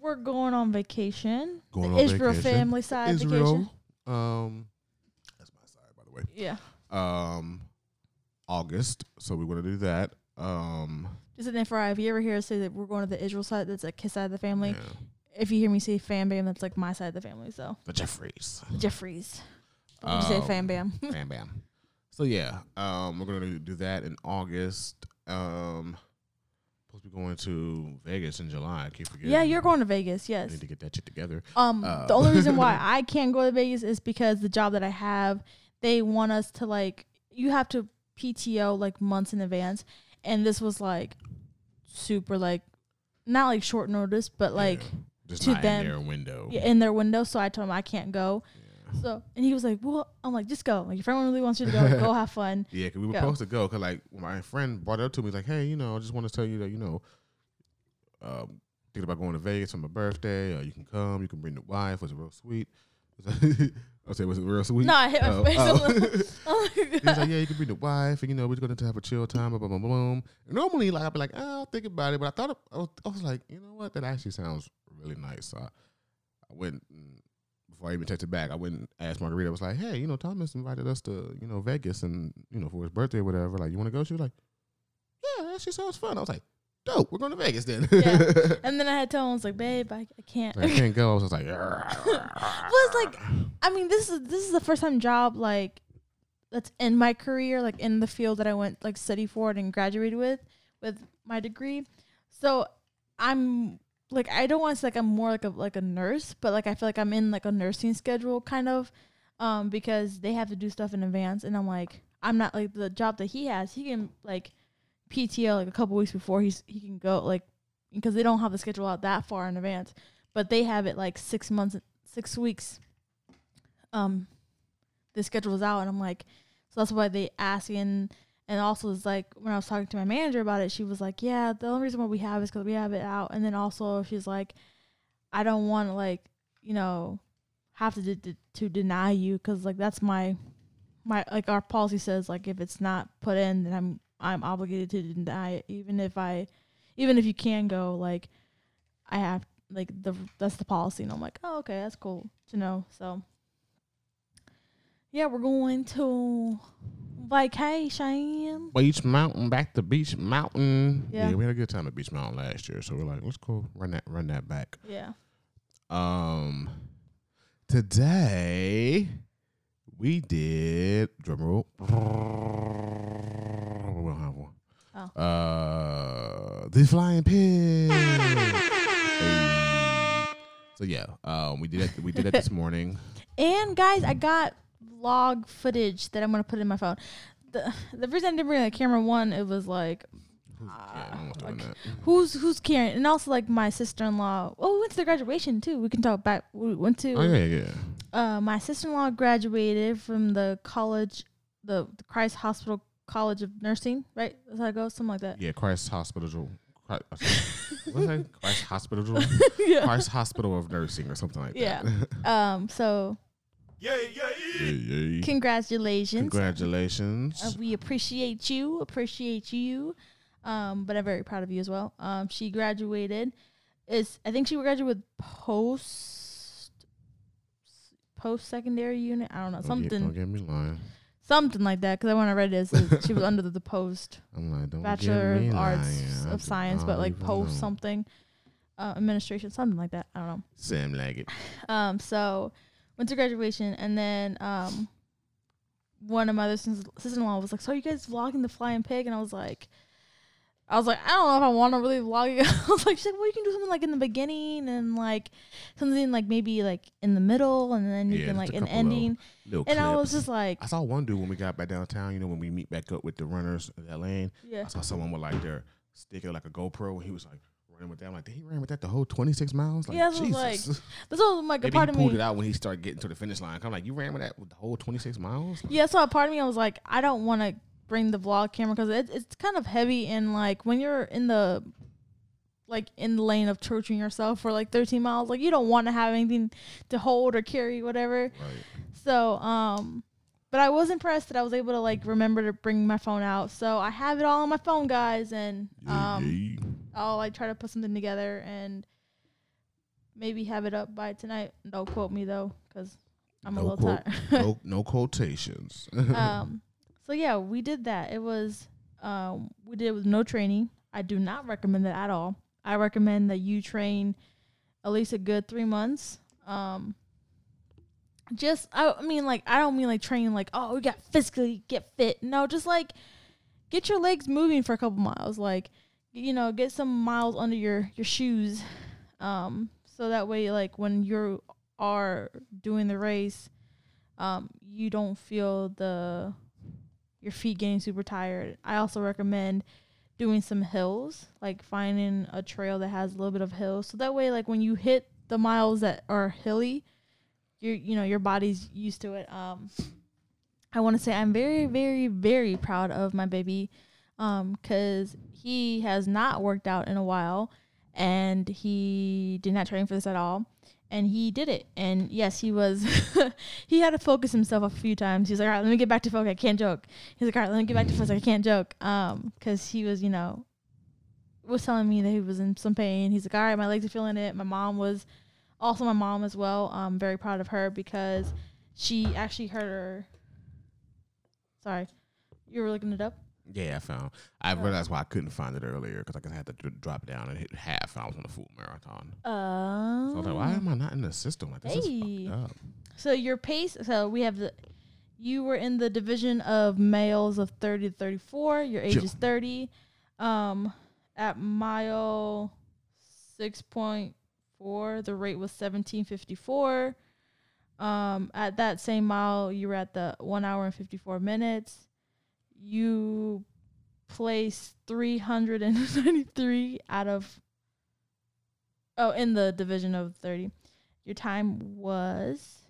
we're going on vacation. Going the on Israel vacation. family side Israel. vacation. Um, that's my side, by the way. Yeah. Um, August. So we're gonna do that. Um, Just an FYI, if you ever hear us say that we're going to the Israel side, that's like his side of the family. yeah, If you hear me say fam bam, that's like my side of the family. So the Jeffries. the Jeffries. But you say Um, fam bam. bam bam. So yeah, um, we're gonna do that in August. Um, supposed to be going to Vegas in July. I keep forgetting. yeah, you're going to Vegas. Yes. need to get that shit together. Um, Uh, the only reason why I can't go to Vegas is because the job that I have, they want us to like you have to PTO like months in advance, and this was like super like not like short notice, but like Yeah. just to them- in their window. yeah, in their window. So I told him I can't go. Yeah. So and he was like, "Well, I'm like, just go. Like, if everyone really wants you to go, like, go have fun." Yeah, cause we were Go. supposed to go. Cause like my friend brought it up to me, like, hey, you know, I just want to tell you that you know, um, thinking about going to Vegas for my birthday. Or you can come. You can bring the wife. It Was real sweet? I said, was it real sweet? No, I hit my Oh, face. oh. a little. Oh my He was like, yeah, you can bring the wife, and you know, we're going to have a chill time. Blah, blah, blah, blah, normally, like, I'd be like, oh, I'll think about it, but I thought it, I, was, I was like, you know what, that actually sounds really nice. So I, I went mm, before I even texted back. I went and asked Margarita. I was like, hey, you know, Thomas invited us to you know Vegas, and you know for his birthday or whatever. Like, you want to go? She was like, yeah, that shit sounds fun. I was like, dope. We're going to Vegas then. Yeah. And then I had told him, I was like, "Babe, I, I can't." I can't go. I was just like, well, it's like, I mean, this is this is the first time job like that's in my career, like in the field that I went like study for it and graduated with with my degree. So I'm like, I don't want to say like I'm more like a like a nurse, but like I feel like I'm in like a nursing schedule kind of, um, because they have to do stuff in advance, and I'm like, I'm not like the job that he has. He can like PTO like a couple weeks before he's he can go like because they don't have the schedule out that far in advance, but they have it like six months, six weeks. Um, the schedule is out, and I'm like, so that's why they asking. And also, it's like when I was talking to my manager about it, she was like, "Yeah, the only reason why we have is because we have it out." And then also, she's like, "I don't want like, you know, have to de- to deny you because like that's my my like our policy says like if it's not put in, then I'm I'm obligated to deny it, even if I, even if you can go like, I have like the that's the policy, and I'm like, oh okay, that's cool to know. So yeah, we're going to vacation. Beech Mountain, back to Beech Mountain. Yeah. we had a good time at Beech Mountain last year, so we're like, let's go run that run that back. Yeah. Um, today we did drum roll. We don't have one. Oh. Uh, the flying pig. Hey. So yeah, um, we did it. We did it this morning. And guys, I got log footage that I'm gonna put in my phone. The the reason I didn't bring a camera one, it was like yeah, no one's doing that. who's who's carrying, and also like my sister in law. Oh, we went to the graduation too. We can talk back. We went to Oh yeah, yeah. uh, my sister in law graduated from the college the, the Christ Hospital College of Nursing, right? That's how it goes, something like that. Yeah, Christ Hospital. Christ, what's that? Christ Hospital. yeah. Christ Hospital of Nursing or something like Yeah. that. Yeah. um. So Yeah, yeah, yeah, yeah. congratulations. Congratulations. Uh, we appreciate you. Appreciate you. Um. But I'm very proud of you as well. Um. She graduated. Is I think she graduated with post post secondary unit. I don't know Don't get- something Don't get me lying. Something like that. Because I when I read it- she was under the, the post like, bachelor of arts. Of science, but like post know. something uh, administration, something like that. I don't know. Sam like it. Um, so went to graduation, and then um, one of my other sis- sister-in-law was like, "So are you guys vlogging the flying pig?" And I was like, "I was like, I don't know if I want to really vlog it." I was like, "She's like, well, you can do something like in the beginning, and like something like maybe like in the middle, and then you Yeah, can like an couple little ending." Little And I was just like, I saw one dude when we got back downtown. You know, when we meet back up with the runners in that lane. "Yeah, I saw someone with like their stick like a GoPro, and he was like running with that. I'm like, did he ran with that the whole 26 miles? Like, Yeah, that's what was Jesus. this was like a Maybe part of pulled me." it out when he started getting to the finish line. I'm like, you ran with that with the whole 26 miles? Yeah, so a part of me, I was like, I don't want to bring the vlog camera because it, it's kind of heavy and like when you're in the like in the lane of torturing yourself for like 13 miles, like you don't want to have anything to hold or carry, whatever. Right. So, um, but I was impressed that I was able to like remember to bring my phone out. So I have it all on my phone, guys, and um, yeah. I'll like try to put something together and maybe have it up by tonight. Don't quote me though, because I'm a little quote- tired. no, no quotations. um, so yeah, we did that. It was um, we did it with no training. I do not recommend that at all. I recommend that you train at least a good three months. Um, just I, I mean like I don't mean like training like oh we got physically get fit. No, just like get your legs moving for a couple miles. Like you know get some miles under your your shoes. Um, so that way like when you are doing the race, um, you don't feel the your feet getting super tired. I also recommend doing some hills, like finding a trail that has a little bit of hills. So that way like when you hit the miles that are hilly, you're you know, your body's used to it. Um I want to say I'm very, very, very proud of my baby um, cause he has not worked out in a while and he did not train for this at all and he did it. And yes, he was he had to focus himself a few times. He was like, "All right, let me get back to focus. I can't joke." He's like, "All right, let me get back to focus. I can't joke." Um, because he was, you know, was telling me that he was in some pain. He's like, "All right, my legs are feeling it." My mom was also my mom as well. I'm very proud of her because she actually hurt her. Sorry, you were looking it up. Yeah, I found. I realized why I couldn't find it earlier because I had to d- drop down and hit half. And I was on the full marathon. Um, So I was like, why am I not in the system? Like this Hey. is fucked up. So your pace. So we have the. You were in the division of males of thirty to thirty-four. Your age is thirty. Um, at mile six point four, the rate was seventeen fifty-four. Um, at that same mile, you were at the one hour and fifty-four minutes. You placed three hundred and ninety-three out of. Oh, in the division of thirty. Your time was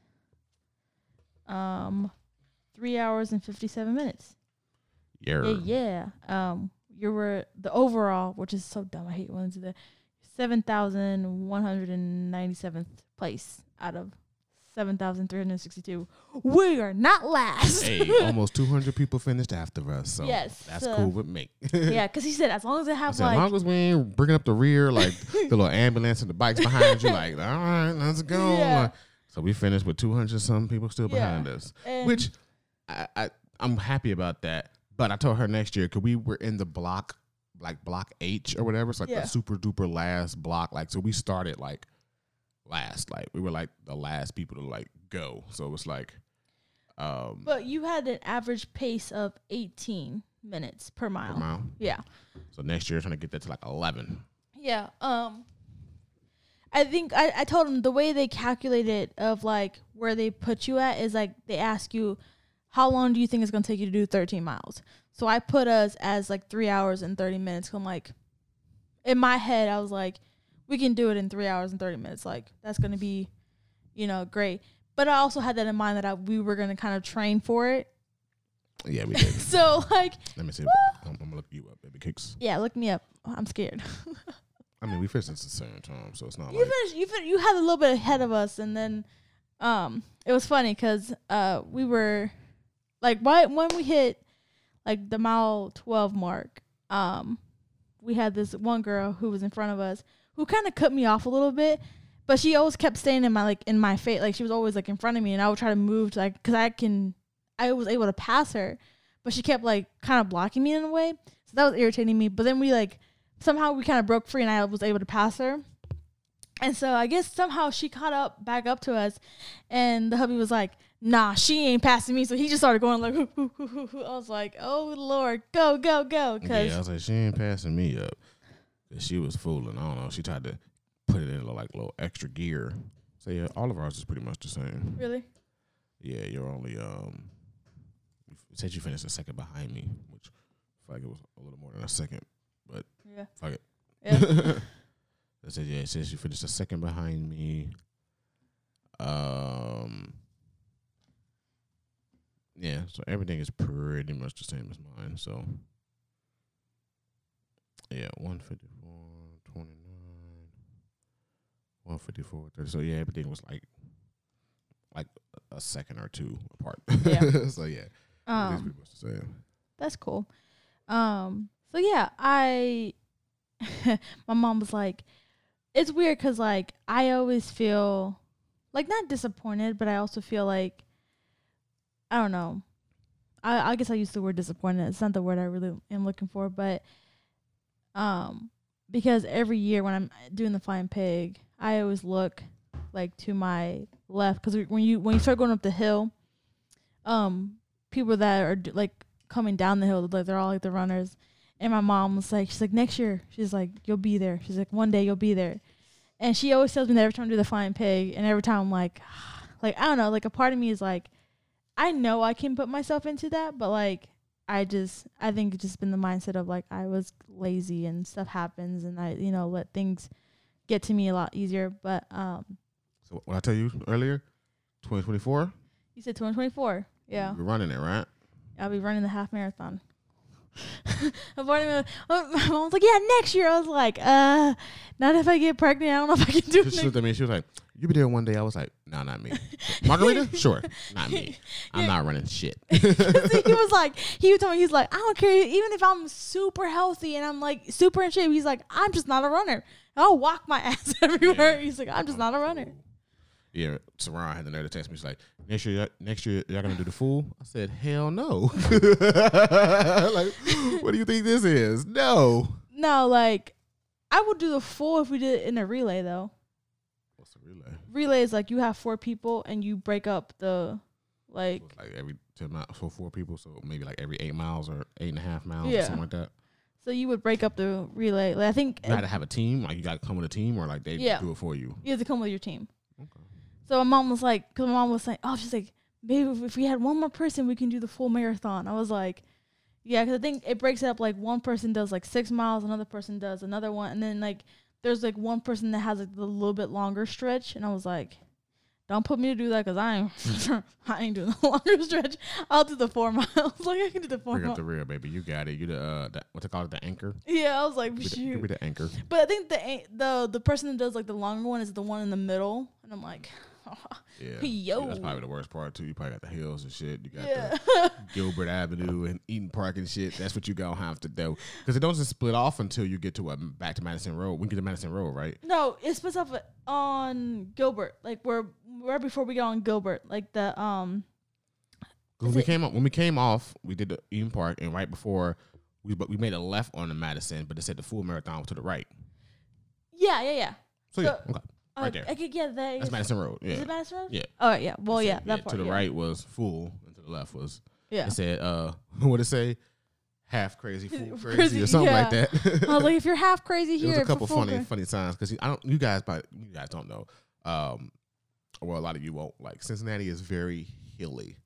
um three hours and fifty seven minutes. Yeah. Yeah, yeah. Um you were the overall, which is so dumb, I hate when I the that. Seven thousand one hundred and ninety seventh place out of seven thousand three hundred sixty two. We are not last. hey, almost 200 people finished after us. So Yes, that's so- cool with me. yeah, because he said as long as I I have said, as long as we ain't bringing up the rear, like the little ambulance and the bikes behind you, like, all right, let's go. Yeah. So we finished with 200 some people still Yeah. behind us, and- which I, I, I'm happy about that. But I told her next year, because we were in the block, like block H or whatever. It's like Yeah. the super duper last block. Like, so we started like last, like, we were like the last people to like go. So it was like, um, but you had an average pace of eighteen minutes per mile. per mile. Yeah. So next year, trying to get that to like 11. Yeah. Um I think I, I told him the way they calculate it of like where they put you at is like they ask you how long do you think it's gonna take you to do thirteen miles? So I put us as like three hours and thirty minutes. I'm like in my head I was like, we can do it in three hours and thirty minutes. Like that's gonna be, you know, great. But I also had that in mind that I, we were gonna kind of train for it. Yeah, we did. So like, Let me see. I'm, I'm gonna look you up, baby cakes. yeah, look me up. I'm scared. I mean, we finished at the same time, so it's not you like finished. You fin- you had a little bit ahead of us, and then um, it was funny because uh, we were like, why when we hit like the mile twelve mark, um, we had this one girl who was in front of us who kind of cut me off a little bit, but she always kept staying in my like in my face, like she was always like in front of me, and I would try to move to like because I can, I was able to pass her, but she kept like kind of blocking me in a way, so that was irritating me. But then we like somehow we kind of broke free, and I was able to pass her. And so I guess somehow she caught up back up to us, and the hubby was like, "Nah, she ain't passing me." So he just started going like, "Hoo, hoo, hoo, hoo, hoo." "I was like, oh Lord, go go go!" Because yeah, I was like, she ain't passing me up. She was fooling. I don't know. She tried to put it in like a little extra gear. So yeah, all of ours is pretty much the same. really, Yeah, you're only um. You said you finished a second behind me, which I feel like it was a little more than a second. but yeah, Fuck it. yeah. I said, yeah, it says you finished a second behind me. Um, yeah, so everything is pretty much the same as mine. So, yeah, 154, 29, 154, 30. So, yeah, everything was like like a second or two apart. Yeah. so, yeah, um, pretty much the same. that's cool. Um, so yeah, I, my mom was like, it's weird because like I always feel like not disappointed, but I also feel like I don't know. I I guess I use the word disappointed. It's not the word I really am looking for, but um, because every year when I'm doing the flying pig, I always look like to my left because when you when you start going up the hill, um, people that are d- like coming down the hill, like they're all like the runners. And my mom was like, she's like, next year, she's like, you'll be there. She's like, one day you'll be there. And she always tells me that every time I do the flying pig, and every time I'm like, like I don't know, like a part of me is like, I know I can put myself into that, but like I just, I think it's just been the mindset of like I was lazy and stuff happens, and I, you know, let things get to me a lot easier. But um, So, what I tell you earlier, 2024, you said 2024, yeah. You're running it, right? I'll be running the half marathon. I'm running the- oh, my mom was like, "Yeah, next year." I was like, "Uh, not if I get pregnant. I don't know if I can do She it." looked at me. She was like, "You be there one day." I was like, "No, not me." Margarita, sure, not me. I'm Yeah. not running shit. he was like, he told me he's like, "I don't care, even if I'm super healthy and I'm like super in shape." He's like, "I'm just not a runner. I'll walk my ass everywhere." Yeah. He's like, "I'm just not a runner." Yeah, Saran had the nerve to text me. He's like, "Next year, next year, y'all gonna do the fool?" I said, "Hell no." like, what do you think this is? No. No, like, I would do the full if we did it in a relay though. What's a relay? Relay is like you have four people and you break up the like So like every ten miles for four people, so maybe like every eight miles or eight and a half miles or Yeah. something like that. so you would break up the relay. Like I think You got to have a team. Like you got to come with a team, or like they Yeah. do it for you. You have to come with your team. Okay. So my mom was like, because my mom was saying, oh, she's like, maybe if, we had one more person, we can do the full marathon. I was like, yeah, because I think it breaks it up like one person does like six miles, another person does another one, and then like there's like one person that has like the little bit longer stretch, and I was like, don't put me to do that because I ain't, I ain't doing the longer stretch. I'll do the four miles. like I can do the four Bring up the rear, baby. You got it. You the uh, the, what's it called? The anchor. Yeah, I was like, You be the, shoot. you be the anchor. But I think the the the person that does like the longer one is the one in the middle, and I'm like, Yeah. Yo. Yeah, that's probably the worst part too. You probably got the hills and shit. You got yeah, the Gilbert Avenue and Eden Park and shit. That's what you gonna have to do because it don't just split off until you get to uh, back to Madison Road. We get to Madison Road, right? no, it splits off on Gilbert, like we're right before we get on Gilbert, like the um, Because we it- came up when we came off, we did the Eden Park, and right before we but we made a left on the Madison, but it said the full marathon was to the right. yeah, yeah, yeah. So, So- yeah, okay, Right there. I could yeah, that that's is, Madison Road. Yeah. is it Madison Road? yeah. Oh yeah, well It yeah, said, that part. to the yeah. right was full, and to the left was. Yeah. It said, uh, what it say? Half crazy, full crazy, Crazy, or something like yeah. that. I was like, if you're half crazy here, was a for couple full funny, cra- funny signs because I don't. You guys, but you guys don't know. Um, well, a lot of you won't. Like Cincinnati is very hilly,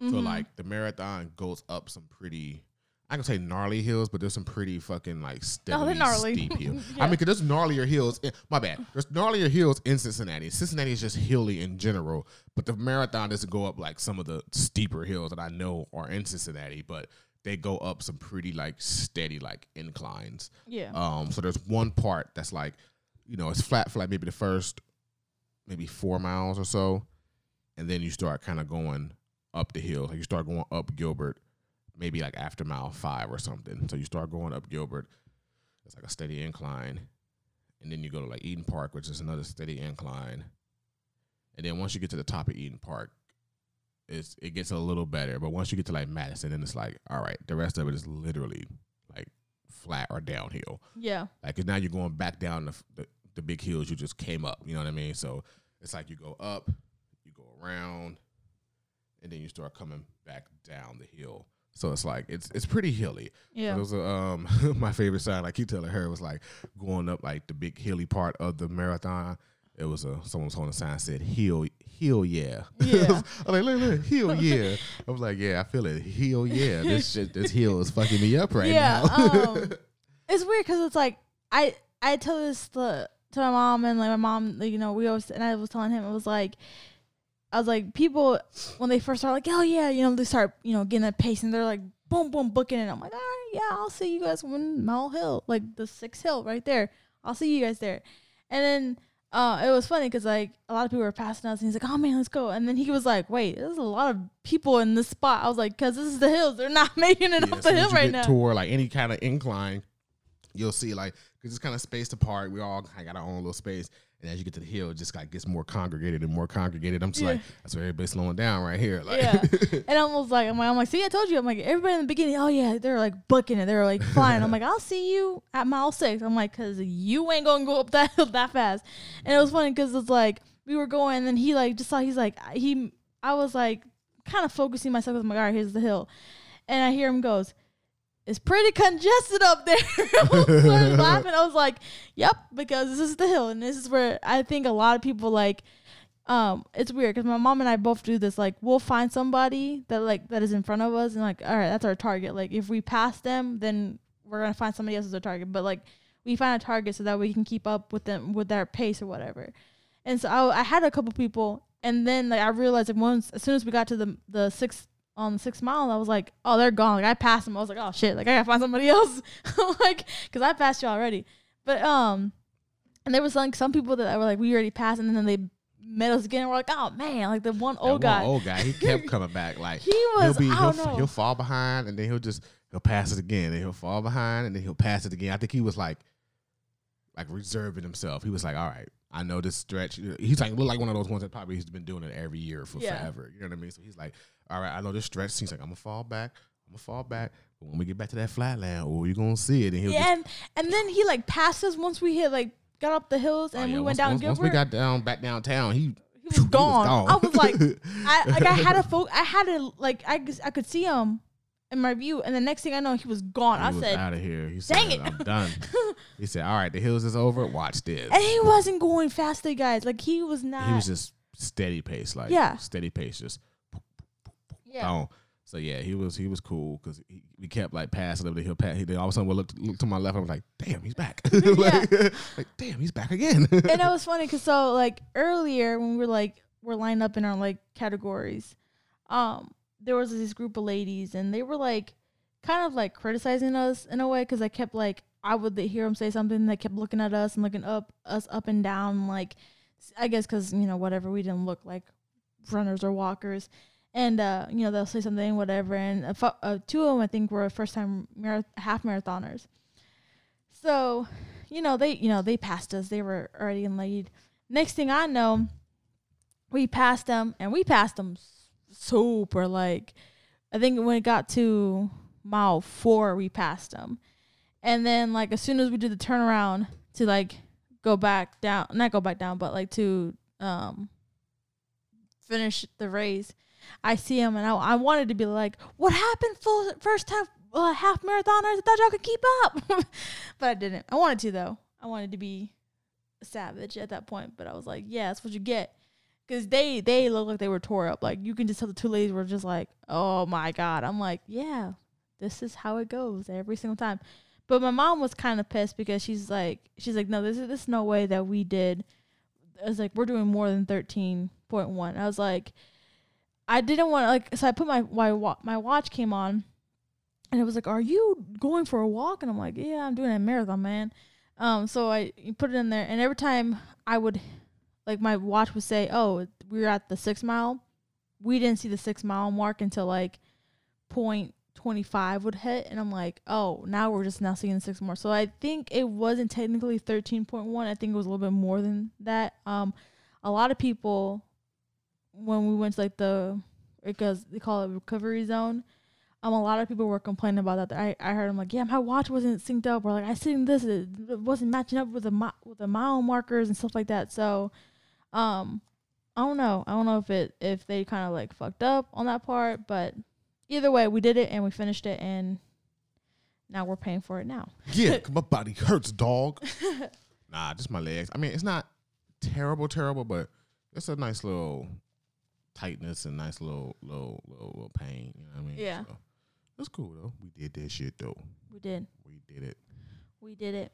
so Mhm. like the marathon goes up some pretty. I can say gnarly hills, but there's some pretty fucking like steadily Oh, gnarly. steep hills. Yeah. I mean, 'cause there's gnarlier hills. In, my bad. There's gnarlier hills in Cincinnati. Cincinnati is just hilly in general, but the marathon doesn't go up like some of the steeper hills that I know are in Cincinnati, but they go up some pretty like steady like inclines. Yeah. Um, so there's one part that's like, you know, it's flat for like maybe the first maybe four miles or so, and then you start kind of going up the hill. Like you start going up Gilbert, maybe like after mile five or something. So you start going up Gilbert. It's like a steady incline, and then you go to like Eden Park, which is another steady incline, and then once you get to the top of Eden Park. It's, it gets a little better, but once you get to like Madison, then it's like, all right, the rest of it is literally like flat or downhill. Yeah. Like now you're going back down the, the the big hills you just came up. You know what I mean? So it's like you go up, you go around, and then you start coming back down the hill. So it's like it's it's pretty hilly. Yeah. It was a, um my favorite sign. I keep telling her it was like going up like the big hilly part of the marathon. It was a someone was holding a sign that said "Heel, heel, yeah." Yeah. I'm like, look, look, heel, yeah. I was like, yeah, I feel it, heel, yeah. This shit, this heel is fucking me up right yeah. now. um, it's weird because it's like I I tell this to, to my mom and like my mom, like, you know, we always and I was telling him it was like. I was like, people when they first start, like, oh yeah, you know, they start, you know, getting that pace, and they're like, boom, boom, booking it. I'm like, all right, yeah, I'll see you guys when Mile Hill, like the sixth hill right there. I'll see you guys there. And then uh, it was funny because like a lot of people were passing us, and he's like, oh man, let's go. And then he was like, wait, there's a lot of people in this spot. I was like, because this is the hills, they're not making it Yeah, up as the hill you right now. Toward like any kind of incline, you'll see like because it's kind of spaced apart. We all kind of got our own little space, and as you get to the hill, it just like gets more congregated and more congregated. I'm just Yeah. like, that's where everybody's slowing down right here. Like, Yeah. And I was like, I'm like, I'm like, see, I told you. I'm like, everybody in the beginning, oh yeah, they're like booking it. They're like flying. I'm like, I'll see you at mile six. I'm like, cause you ain't gonna go up that hill that fast. And it was funny because it's like we were going, and then he like just saw. He's like, he. I was like, kind of focusing myself. I'm like, all right, here's the hill, and I hear him goes. It's pretty congested up there. I started laughing. I was like, "Yep," because this is the hill, and this is where I think a lot of people like um it's weird because my mom and i both do this like we'll find somebody that like that is in front of us and like all right that's our target like if we pass them then we're gonna find somebody else as our target but like we find a target so that we can keep up with them with their pace or whatever and so i, I had a couple people and then like i realized that once as soon as we got to the the sixth on the sixth mile i was like oh they're gone like i passed them i was like oh shit like i gotta find somebody else like because i passed you already but um and there was like some people that were like we already passed and then they met us again and we're like oh man like the one That old one guy old guy, he kept coming back. Like He he'll was- be, I he'll, don't know. he'll fall behind, and then he'll just he'll pass it again, and he'll fall behind, and then he'll pass it again. I think he was like, like reserving himself. He was like, all right, I know this stretch. He's like look like one of those ones that probably he's been doing it every year for Yeah. forever. You know what I mean? So he's like, all right, I know this stretch. He's like, I'm gonna fall back. I'm gonna fall back. But when we get back to that flat land, oh, you're gonna see it, and he'll yeah, and and then he like passed us once we hit like got up the hills Oh, and yeah, we once, went down once, once we got down back downtown, he he was gone. I was like. I like I had a fo- I had a like I I could see him in my view, and the next thing I know, he was gone. I was said, out of here. He "Dang said, it." I'm done. he said, all right, the hills is over. Watch this. and he wasn't going faster, guys. Like he was not. he was just steady pace, like Yeah. steady pace, just yeah. So yeah, he was he was cool because we kept like passing up the hill. Pass, he then all of a sudden we looked looked to my left. and I was like, damn, he's back. like, like, damn, he's back again. and it was funny because so like earlier when we were like we're lined up in our like categories, um, there was this group of ladies and they were like kind of like criticizing us in a way because I kept like I would hear them say something and they kept looking at us and looking up us up and down like I guess because you know whatever we didn't look like runners or walkers. And uh, you know they'll say something, whatever. And fu- uh, two of them, I think, were first time marath- half marathoners. So, you know, they you know, they passed us. They were already in lead. Next thing I know, we passed them and we passed them super like I think when it got to mile 4 we passed them. And then like as soon as we did the turnaround to like go back down, not go back down, but like to um finish the race, I see him and I, I wanted to be like, "What happened? Full first time uh, half marathoners? I thought y'all could keep up," but I didn't. I wanted to though. I wanted to be savage at that point, but I was like, "Yeah, that's what you get." Because they they look like they were tore up. Like you can just tell the two ladies were just like, "Oh my god!" I'm like, "Yeah, this is how it goes every single time. But my mom was kind of pissed because she's like, she's like, no, this is this is no way that we did. I was like, we're doing more than thirteen point one. I was like, I didn't want to like, so I put my my my watch came on, and it was like, are you going for a walk? And I'm like, yeah, I'm doing a marathon, man. Um, so I put it in there, and every time I would, like, my watch would say, oh, we're at the six mile. We didn't see the six mile mark until like point 25 would hit and i'm like oh now we're just now seeing the six more so i think it wasn't technically 13.1 i think it was a little bit more than that um a lot of people when we went to like the because they call it recovery zone um a lot of people were complaining about that i, I heard them like yeah my watch wasn't synced up or like i seen this it, wasn't matching up with the mi- with the mile markers and stuff like that so um i don't know i don't know if it if they kind of like fucked up on that part but either way, we did it and we finished it, and now we're paying for it now. Yeah, my body hurts, dog. nah, just my legs. I mean, it's not terrible, terrible, but it's a nice little tightness and nice little, little, little, little pain. You know what I mean? Yeah. So, that's cool though. We did that shit though. We did. We did it. We did it.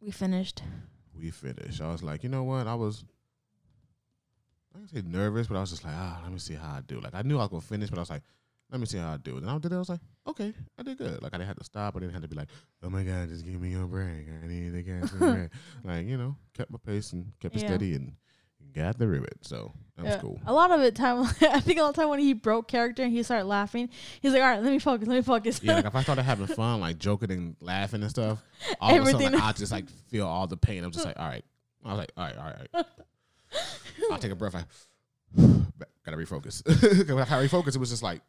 We finished. We finished. I was like, you know what? I was. I can say nervous, but I was just like, ah, let me see how I do. Like I knew I was gonna finish, but I was like, let me see how I do. And I did it. I was like, okay, I did good. Like I didn't have to stop. I didn't have to be like, oh my god, just give me your break. I need to get some break. Like you know, kept my pace and kept it steady and got the ribbit. So that was Yeah. cool. A lot of it time, I think a lot of time when he broke character and he started laughing, he's like, all right, let me focus, let me focus. Yeah, like if I started having fun, like joking and laughing and stuff, all of a sudden like, I just like feel all the pain. I'm just like, all right. I was like, all right, all right, all right. I'll take a breath. I gotta refocus. 'Cause when I refocus, it was just like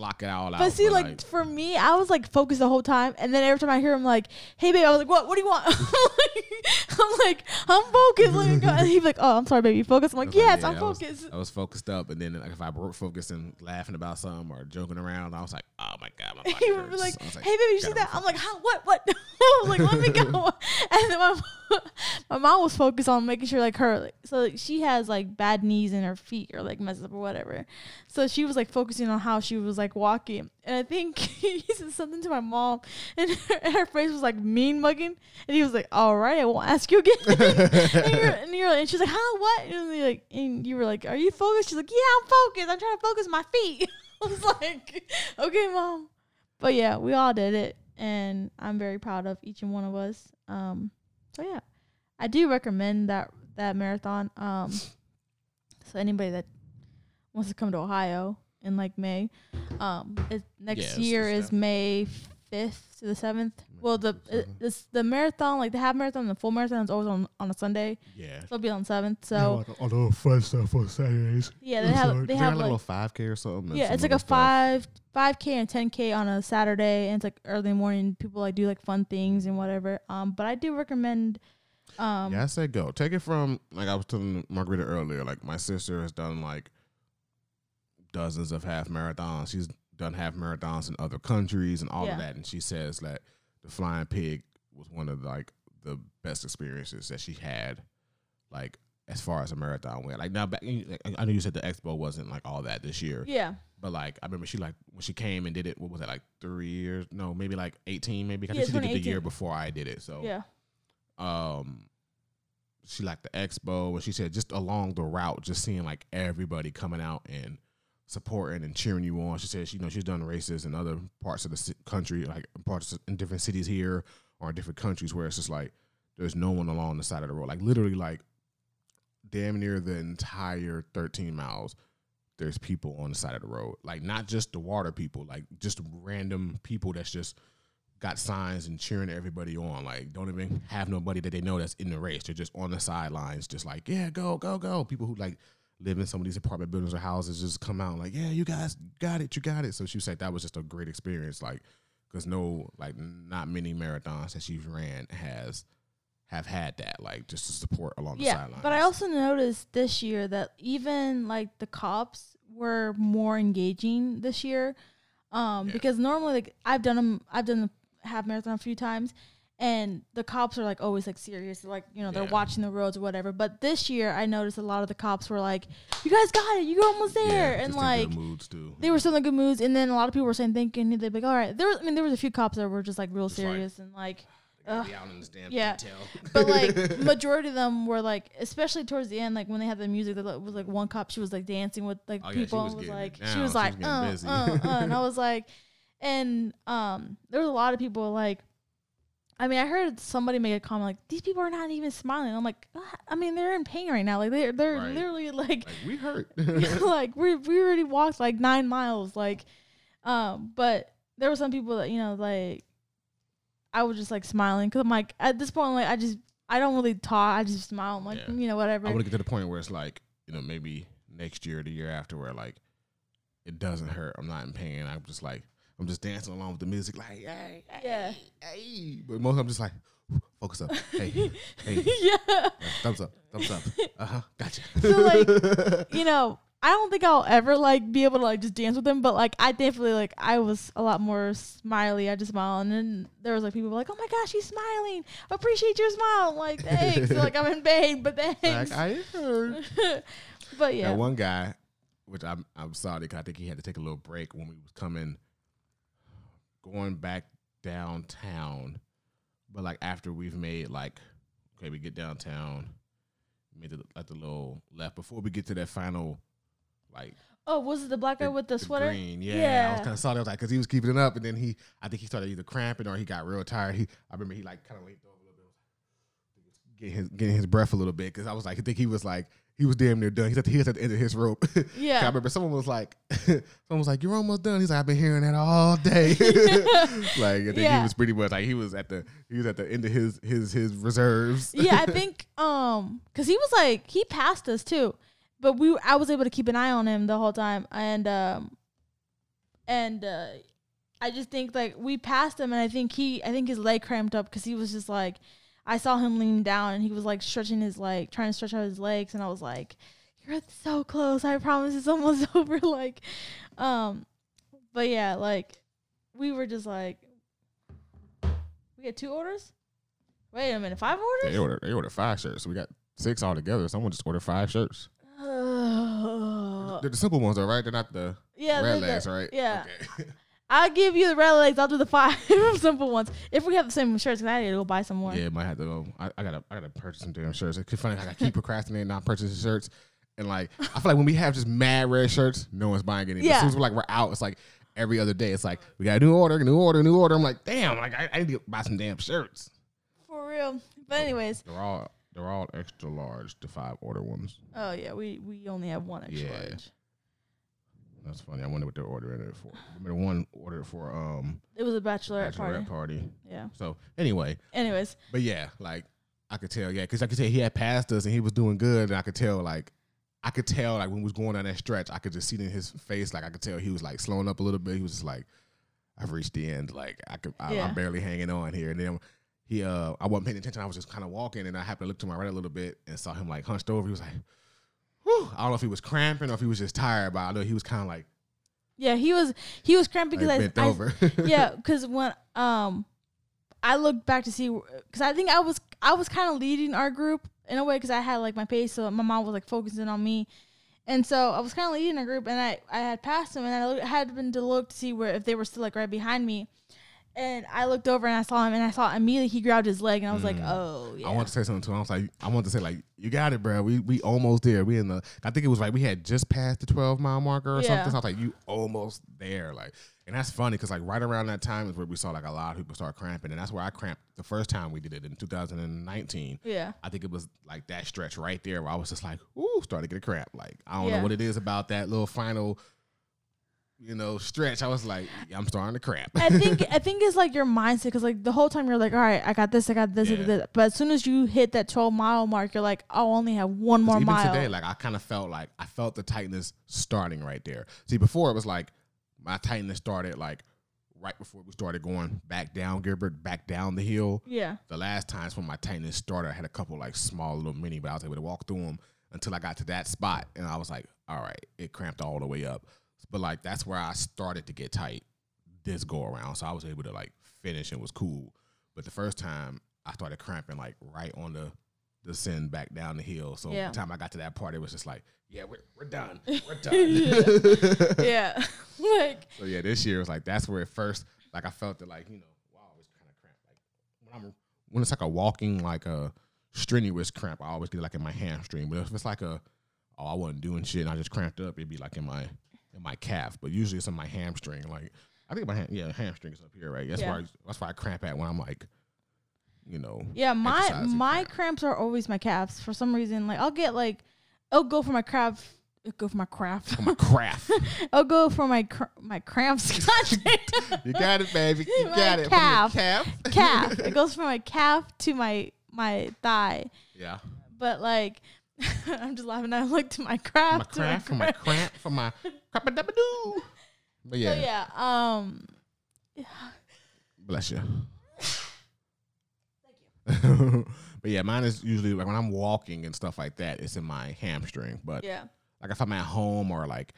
block it all out. But see, like, for me, I was like focused the whole time, and then every time I hear him like, "Hey, babe," I was like, "What? What do you want?" I'm like, "I'm focused." Let me go. And he's like, "Oh, I'm sorry, baby, focus." I'm like, was like, "Yes, yeah, I'm I was- focused." I was focused up, and then like if I broke focus and laughing about something or joking around, I was like, oh my god, my body he would be hurts. like, I was "Hey, baby, you see that?" I'm like, "Huh? What? What?" I was like, "Let me go." and then my my mom was focused on making sure like her, like, so like, she has like bad knees and her feet are like messed up or whatever. So she was like focusing on how she was like walking, and I think he said something to my mom, and her, and her face was like mean mugging, and he was like, "All right, I won't ask you again." and, you're, and you're and she's like, "Huh? What?" And like, and you were like, "Are you focused?" She's like, "Yeah, I'm focused. I'm trying to focus my feet." I was like, "Okay, mom." But yeah, we all did it, and I'm very proud of each and one of us. Um, so yeah, I do recommend that that marathon. Um, so anybody that wants to come to Ohio in like May, um, it, next Yes, year is May fifth to the seventh. Well, the it, it's the marathon, like the half marathon, and the full marathon is always on on a Sunday. yeah. So it'll be on seventh. So all the fun stuff on Saturdays. yeah, they have they They have have like a little five k or something. yeah, it's like a stuff. five five k and ten k on a Saturday, and it's like early morning. People like do like fun things and whatever. Um, but I do recommend. Um, Yeah, I said go. Take it from like I was telling Margarita earlier. Like my sister has done like dozens of half marathons. She's done half marathons in other countries and all Yeah. of that. And she says that the Flying Pig was one of like the best experiences that she had, like as far as a marathon went. Like now, back like, I know you said the expo wasn't like all that this year, yeah, but like I remember she like when she came and did it. What was it like three years? No, maybe like eighteen. Maybe I Yeah, think she did it the year before I did it. So yeah, um she liked the expo and she said just along the route just seeing like everybody coming out and supporting and cheering you on she says, you know she's done races in other parts of the country like parts in different cities here or in different countries where it's just like there's no one along the side of the road like literally like damn near the entire 13 miles there's people on the side of the road like not just the water people like just random people that's just got signs and cheering everybody on. Like, don't even have nobody that they know that's in the race. They're just on the sidelines, just like, yeah, go, go, go. People who like live in some of these apartment buildings or houses just come out like, yeah, you guys got it, you got it. So she was like, that was just a great experience. Like, because no, like, not many marathons that she's ran has have had that, like, just to support along the yeah. sidelines. But I also noticed this year that even like the cops were more engaging this year, um, Yeah. because normally like I've done them, I've done the half marathon a few times, and the cops are like always like serious, like you know they're Yeah. watching the roads or whatever. But this year, I noticed a lot of the cops were like, "You guys got it, you're almost there," and just in like good moods too. they were still in good moods. And then a lot of people were saying thank you, and they'd be like, "All right." There, was, I mean, there was a few cops that were just like real like- serious and like. ugh. Be out in this damn Yeah. detail. But like majority of them were like, especially towards the end, like when they had the music, that was like one cop, she was like dancing with like Oh, yeah, people, was and was it like, she was She like, was uh, uh, uh, and I was like, and um, there was a lot of people like, I mean, I heard somebody make a comment like, these people are not even smiling. I'm like, "Ah," I mean, they're in pain right now, like they're they're Right. literally like like we hurt. like we we already walked like nine miles, like, um, but there were some people that you know like, I was just like smiling because I'm like at this point like I just I don't really talk, I just smile. I'm like Yeah. you know whatever. I want to get to the point where it's like, you know, maybe next year, the year after, where like it doesn't hurt. I'm not in pain. I'm just like I'm just dancing along with the music, like hey, hey, Yeah. hey. But most I'm just like, focus up, hey, hey, yeah. thumbs up, thumbs up. Uh huh, gotcha. So like you know. I don't think I'll ever like be able to like just dance with them, but like I definitely like I was a lot more smiley. I just smile, and then there was like people like, "Oh my gosh, she's smiling! Appreciate your smile!" I'm like thanks. like I'm in pain, but thanks. like I heard. but yeah, That one guy, which I'm I'm sorry, 'cause I think he had to take a little break when we was coming, going back downtown. But like after we've made like, okay, we get downtown, made the, like the little left before we get to that final, like Oh, was it the black guy with the, sweater? green. Yeah, I was kind of sorry. I was like, because he was keeping it up, and then he, I think he started either cramping or he got real tired. He, I remember he like kind of leaned over a little bit, getting his getting his breath a little bit, because I was like, I think he was like, he was damn near done. He's at the, he was at the end of his rope. Yeah. I remember someone was like, someone was like, you're almost done. He's like, I've been hearing that all day. like I think Yeah. he was pretty much like he was at the he was at the end of his his his reserves. yeah, I think um cuz he was like he passed us too. But we I was able to keep an eye on him the whole time and um and uh I just think like we passed him and I think he I think his leg cramped up cuz he was just like I saw him lean down and he was like stretching his like trying to stretch out his legs and I was like you're so close. I promise it's almost over like um but yeah, like we were just like we had two orders? Wait a minute, five orders? They ordered they ordered five shirts. We got six altogether. Someone just ordered five shirts. They're the simple ones, though, right? They're not the yeah, Redlegs, right? Yeah, Okay. I'll give you the Redlegs. I'll do the five simple ones if we have the same shirts. I need to go buy some more. Yeah, might have to go. I, I gotta, I gotta purchase some damn shirts. It's funny. I keep procrastinating, not purchasing shirts, and like I feel like when we have just mad red shirts, no one's buying any. But Yeah. As soon as we're like we're out, it's like every other day. It's like we got a new order, new order, new order. I'm like, damn, like I, I need to buy some damn shirts. for real. But anyways, They're all, they're all extra large, the five order ones. oh yeah, we we only have one extra Yeah. large. That's funny. I wonder what they're ordering it for. Remember one ordered for um It was a bachelorette, bachelorette party. party. Yeah. So anyway, Anyways, But yeah, like I could tell, yeah, because I could tell he had passed us and he was doing good, and I could tell, like, I could tell, like, when we was going down that stretch, I could just see it in his face, like, I could tell he was like slowing up a little bit. He was just like, I've reached the end, like, I could, I, Yeah. I'm barely hanging on here. And then he, uh, I wasn't paying attention. I was just kind of walking, and I happened to look to my right a little bit and saw him like hunched over. He was like, Whew. I don't know if he was cramping or if he was just tired, but I know he was kind of like, yeah, he was he was cramping because bent I, I over. yeah, because when um, I looked back to see because I think I was I was kind of leading our group in a way because I had like my pace, so my mom was like focusing on me, and so I was kind of leading our group, and I I had passed them, and I had been to look to see where if they were still like right behind me, and I looked over and I saw him, and I saw immediately he grabbed his leg, and I was like, oh yeah, Mm. I want to say something to him. I was like, I want to say like, you got it, bro. We we almost there. We in the. I think it was like we had just passed the twelve mile marker or Yeah. something. So I was like, you almost there. Like, and that's funny because like right around that time is where we saw like a lot of people start cramping, and that's where I cramped the first time we did it in 2019. yeah. I think it was like that stretch right there where I was just like, ooh, starting to get a cramp. Like I don't Yeah. know what it is about that little final, you know, stretch. I was like, I'm starting to cramp. I think I think it's like your mindset because like the whole time you're like, all right, I got this, I got this, Yeah. this. but as soon as you hit that 12 mile mark, you're like, I'll only have one more even mile. today, like I kind of felt like I felt the tightness starting right there. See, before it was like my tightness started like right before we started going back down Gilbert, back down the hill. yeah, The last times when my tightness started, I had a couple like small little mini, but I was able to walk through them until I got to that spot, and I was like, all right, it cramped all the way up. But like that's where I started to get tight this go around, so I was able to like finish and was cool. But the first time I started cramping like right on the descend back down the hill. So Yeah. by the time I got to that part, it was just like, yeah, we're, we're done. We're done. yeah. like So yeah, this year was like that's where it first like I felt it like you know wow I always kind of cramp like when I'm when it's like a walking like a strenuous cramp I always get like in my hamstring but if it's like a oh I wasn't doing shit and I just cramped up it'd be like in my in my calf but usually it's in my hamstring like I think my ham, yeah hamstring is up here right that's Yeah. why I, that's why I cramp at when I'm like you know Yeah, my my cramp. cramps are always my calves for some reason. Like I'll get like, I'll go for my craft. I'll go for my craft. for my craft I'll go for my cr- my cramps. You got it baby you My got it calf. calf calf. It goes from my calf to my my thigh. yeah But like, I'm just laughing. I look to my craft. my craft. for my cramp for my crap but So yeah yeah. Um. Bless ya. Thank you. but yeah, mine is usually like when I'm walking and stuff like that, it's in my hamstring. But Yeah. like if I'm at home or like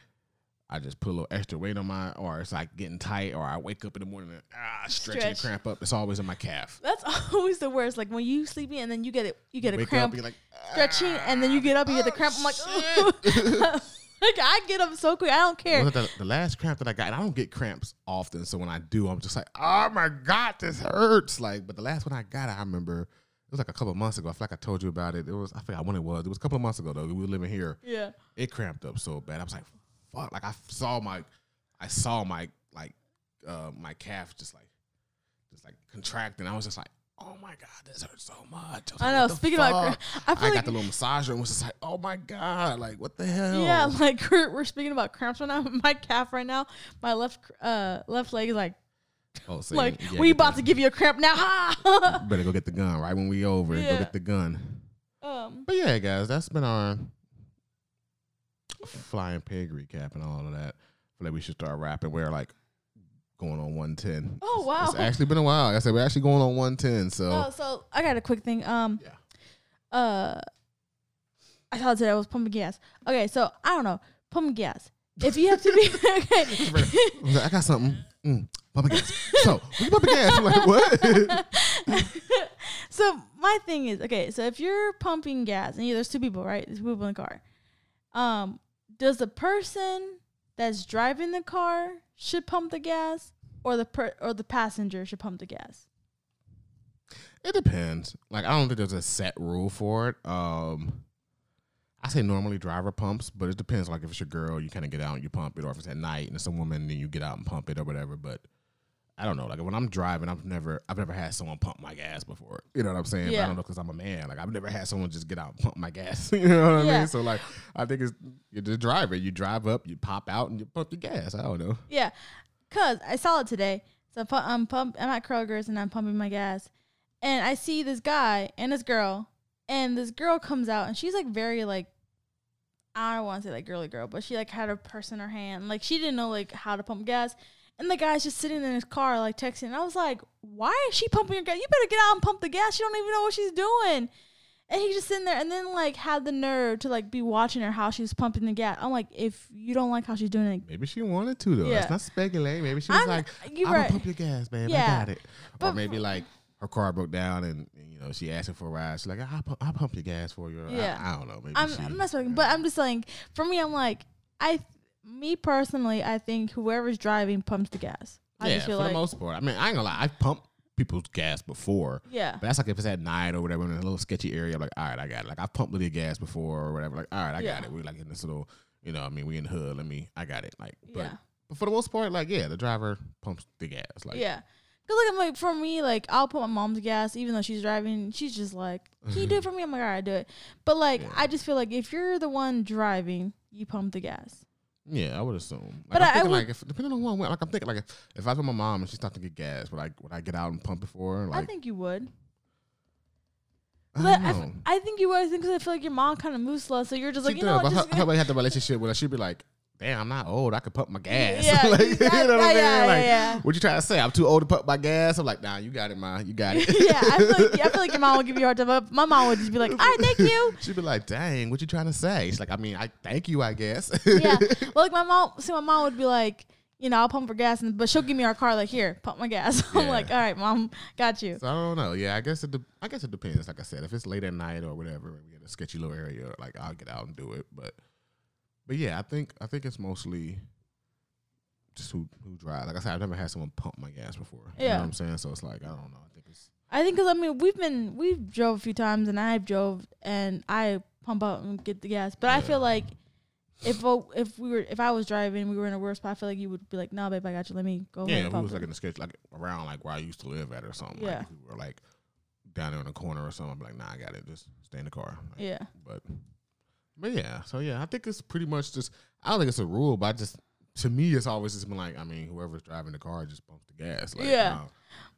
I just put a little extra weight on my, or it's like getting tight, or I wake up in the morning and ah stretch, and cramp up. It's always in my calf. That's always the worst. Like when you sleepy and then you get it, you get a Wake cramp up, you're like stretching, and then you get up and you get the oh, cramp. I'm like, like I get up so quick. I don't care. The, the last cramp that I got, and I don't get cramps often. So when I do, I'm just like, oh my god, this hurts. Like, but the last one I got, I remember it was like a couple of months ago. I feel like I told you about it. It was I forgot when it was. It was a couple of months ago though. We were living here. Yeah. It cramped up so bad. I was like, fuck. Like I saw my, I saw my like, uh, my calf just like, just like contracting. I was just like. Oh my god, this hurts so much. was I like, know. Speaking about, fuck? I I like got the little massager and was just like, oh my god, like what the hell? Yeah, like we're, we're speaking about cramps right now. My calf right now, my left uh left leg is like Oh, so like yeah, we about the- to give you a cramp now. Ha! Better go get the gun right when we over. Go Yeah. get the gun. um, But yeah, guys, that's been our flying pig recap and all of that. I feel like we should start rapping. We're like going on one ten. Oh, wow. It's actually been a while. Like I said we're actually going on one ten. So oh, so I got a quick thing. Um, Yeah. uh, I thought today I was pumping gas. Okay, so I don't know pumping gas. If you have to be okay, I I got something. Mm, pumping gas. So we pumping gas. I'm like, what? so my thing is okay. So if you're pumping gas and you, there's two people, right? There's two people in the car. Um, does the person that's driving the car should pump the gas, or the per, or the passenger should pump the gas? It depends. Like I don't think there's a set rule for it. Um I say normally driver pumps, but it depends. Like if it's your girl, you kind of get out and you pump it, or if it's at night and it's a woman, then you get out and pump it or whatever. But I don't know. Like when I'm driving, I've never, I've never had someone pump my gas before. You know what I'm saying? But I don't know because I'm a man. Like I've never had someone just get out and pump my gas. you know what I mean? So like, I think it's you're the driver. You drive up, you pop out, and you pump your gas. I don't know. Yeah, cause I saw it today. So I'm pump. I'm at Kroger's and I'm pumping my gas, and I see this guy and this girl, and this girl comes out and she's like very like, I don't want to say like girly girl, but she like had her purse in her hand, like she didn't know like how to pump gas, and the guy's just sitting in his car like texting. And I was like, why is she pumping your gas? You better get out and pump the gas. You don't even know what she's doing. And he's just sitting there and then like had the nerve to like be watching her how she's pumping the gas. I'm like, if you don't like how she's doing it, Maybe she wanted to though. Yeah. Let's not speculate. Maybe she was I'm- like, "I'm right. gonna pump your gas, babe. Yeah. I got it." or maybe like her car broke down and, you know she asking for a ride. She's like, "I'll pump, I'll pump your gas for you." Or, I- I, don't know. Maybe I'm, she, I'm not speaking, but I'm just saying. For me, I'm like, I, me personally, I think whoever's driving pumps the gas. I yeah, for like, the most part. I mean, I ain't gonna lie. I've pumped people's gas before. yeah, But that's like if it's at night or whatever in a little sketchy area. I'm like, all right, I got it. Like I've pumped Lydia gas before or whatever. Like, all right, I Yeah. got it. We're like in this little, you know, I mean, we in the hood. Let me, I got it. Like, but, yeah, but for the most part, like, yeah, the driver pumps the gas. Like, yeah. Cause like I'm like for me, like I'll put my mom's gas, even though she's driving. She's just like, "Can you do it for me?" I'm like, "All right, do it." But like, Yeah. I just feel like if you're the one driving, you pump the gas. Yeah, I would assume. Like, But I'm I- I thinking would- like if depending on what, like I'm thinking like if, if I was with my mom and she stopped to get gas, would I would I get out and pump it for her? Like I think you would. I But don't I, know. think you would because I feel like your mom kind of moves slow, so you're just like, she you know, does, what, but just her, her had the relationship with her, she'd be like, "Damn, I'm not old. I could pump my gas." Yeah, like, exactly. you know what saying? yeah, like, yeah. what you trying to say? I'm too old to pump my gas. I'm like, Nah, you got it, ma. You got it. yeah, I feel, like, I feel like your mom would give you a hard time. But my mom would just be like, "All right, thank you." She'd be like, "Dang, what you trying to say?" She's like, "I mean, I thank you, I guess." yeah. Well, like my mom, see, my mom would be like, you know, I'll pump for gas, and but she'll give me our car like here, pump my gas. I'm Yeah. like, all right, mom, got you. So I don't know. Yeah, I guess it. De- I guess it depends. Like I said, if it's late at night or whatever, we in a sketchy little area, like I'll get out and do it. But, but yeah, I think I think it's mostly just who who drive. Like I said, I've never had someone pump my gas before. You know Yeah. what I'm saying? So it's like I don't know. I think it's I think because I mean we've been we've drove a few times, and I've drove, and I pump out and get the gas. But I feel like if if we were if I was driving, we were in a worse spot. I feel like you would be like, no, babe, I got you. Let me go. yeah. If it was like in the sketch, like around like where I used to live at or something. Yeah. Like if we were like down there in the corner or something. I'd be like, nah, I got it. Just stay in the car. Like, yeah. But but yeah, so yeah, I think it's pretty much just I don't think it's a rule, but I just to me it's always just been like, I mean, whoever's driving the car just pumps the gas. Like, Yeah.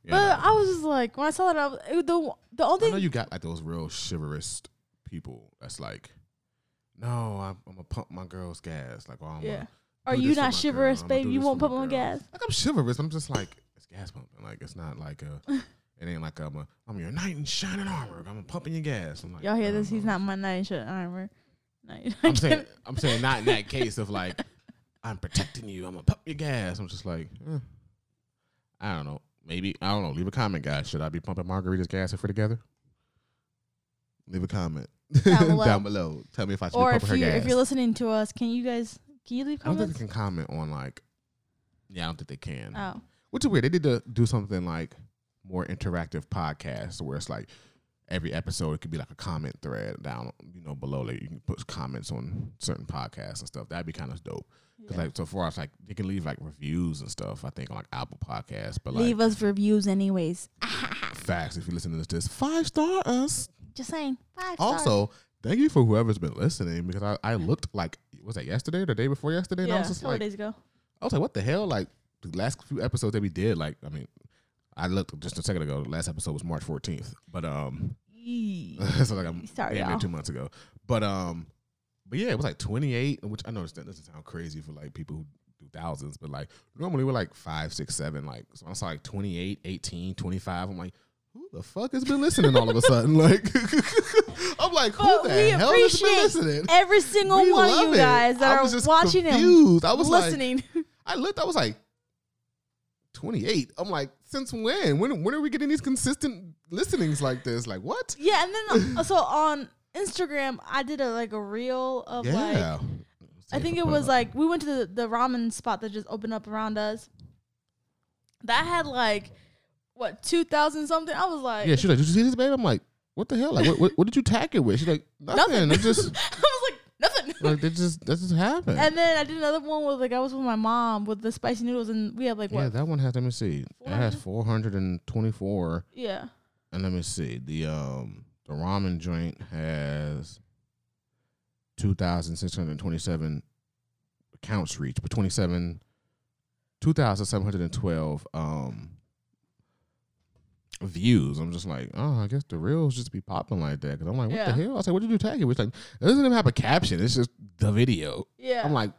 But know. I was just like, when I saw that, I was, it, the the only I know you got like those real chivalrous people that's like, no, I'm, I'm gonna pump my girl's gas. Like, oh, I'm Yeah. Are you not chivalrous, babe? You won't pump my gas. Like I'm chivalrous. I'm just like it's gas pumping. Like it's not like a. It ain't like I'm a, I'm your knight in shining armor. I'm pumping your gas. I'm like, Y'all hear this? He's not my knight in shining armor. Knight. I'm saying, I'm saying not in that case of like, I'm protecting you. I'm gonna pump your gas. I'm just like, eh. I don't know. Maybe I don't know. Leave a comment, guys. Should I be pumping Margarita's gas if we're together? Leave a comment Down below. down below. Tell me if I should or be if pumping you her gas. if you're listening to us, can you guys can you leave I don't think comments? they can comment on like. Yeah, I don't think they can. Oh, Which is weird. They did to do something like more interactive podcasts where it's like every episode it could be like a comment thread down, you know, below. Like you can put comments on certain podcasts and stuff. That'd be kind of dope. Cause Yeah. like so far, it's like you can leave like reviews and stuff. I think on like Apple Podcasts, but like leave us reviews anyways. facts. If you listen to this, five star us. Just saying. Five stars. Also, thank you for whoever's been listening because I, I looked like was that yesterday or the day before yesterday? and I yeah, was just like, days ago. I was like, what the hell? Like the last few episodes that we did, like I mean, I looked just a second ago. The last episode was March 14th, but um, so like I'm Sorry, damn near y'all. two months ago. But um, but yeah, it was like 28, which I know this doesn't sound crazy for like people who do thousands, but like normally we're like five, six, seven. Like so I saw like 28, 18, 25. I'm like. Who the fuck has been listening all of a sudden? Like, I'm like, who But the we hell has been listening? Every single We one of you it. guys that I was are just watching confused. I and was like, listening. I looked. I was like, 28. I'm like, since when? When when are we getting these consistent listenings like this? Like what? yeah, and then so on Instagram, I did a like a reel of like Yeah. I think it was like we went to the, the ramen spot that just opened up around us. That had like what two thousand something. I was like, Yeah, she's like, did you see this, babe? I'm like, what the hell? Like, what, what, what did you tag it with? She's like, nothing. Nothing. It just like nothing. like that just that just happened. And then I did another one with like I was with my mom with the spicy noodles, and we have like yeah, that one has. Let me see. It has 424. Yeah, And let me see. The um the ramen joint has 2,627 accounts reached, but 27 2,712 um views. I'm just like, oh, I guess the reels just be popping like that. Cause I'm like, what Yeah. the hell? I was like, what did you do tag it with? Like, it doesn't even have a caption. It's just the video. yeah. I'm like,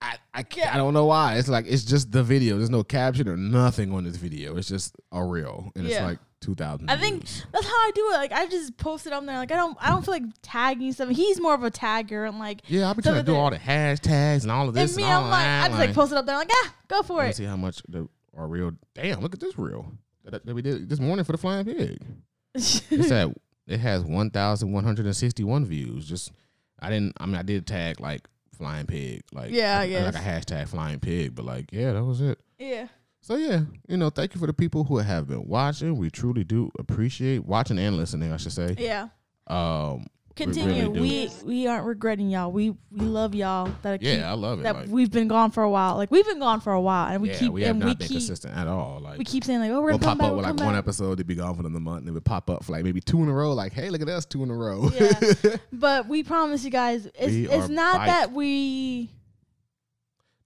I I, can't, Yeah. I don't know why. It's like it's just the video. There's no caption or nothing on this video. It's just a reel, and it's like two thousand. I think that's how I do it. Like I just post it on there. Like I don't, I don't feel like tagging something. He's more of a tagger and like. Yeah, I'll be trying to do all the hashtags and all of this and me, and all I'm like, that. I just like post it up there. Like ah, go for it. see how much the our reel. Damn, look at this reel that, that we did this morning for the flying pig. It's at it has one thousand one hundred and sixty one views. Just I didn't. I mean, I did tag like flying pig. Like Yeah, I like, like a hashtag flying pig. But like, yeah, that was it. yeah. So yeah, you know, thank you for the people who have been watching. We truly do appreciate watching and listening. I should say. Yeah. Um, Continue. really. We we aren't regretting y'all. We we love y'all. That keep, yeah, I love it. that Like, we've been gone for a while. Like we've been gone for a while, and we yeah, keep we have and not we been keep consistent at all. Like we keep saying like, oh, we're we'll gonna pop back. up we'll like one back. episode to be gone for the month, and it would pop up for like maybe two in a row. Like, hey, look at us, two in a row. Yeah. But we promise you guys, it's We it's not that we.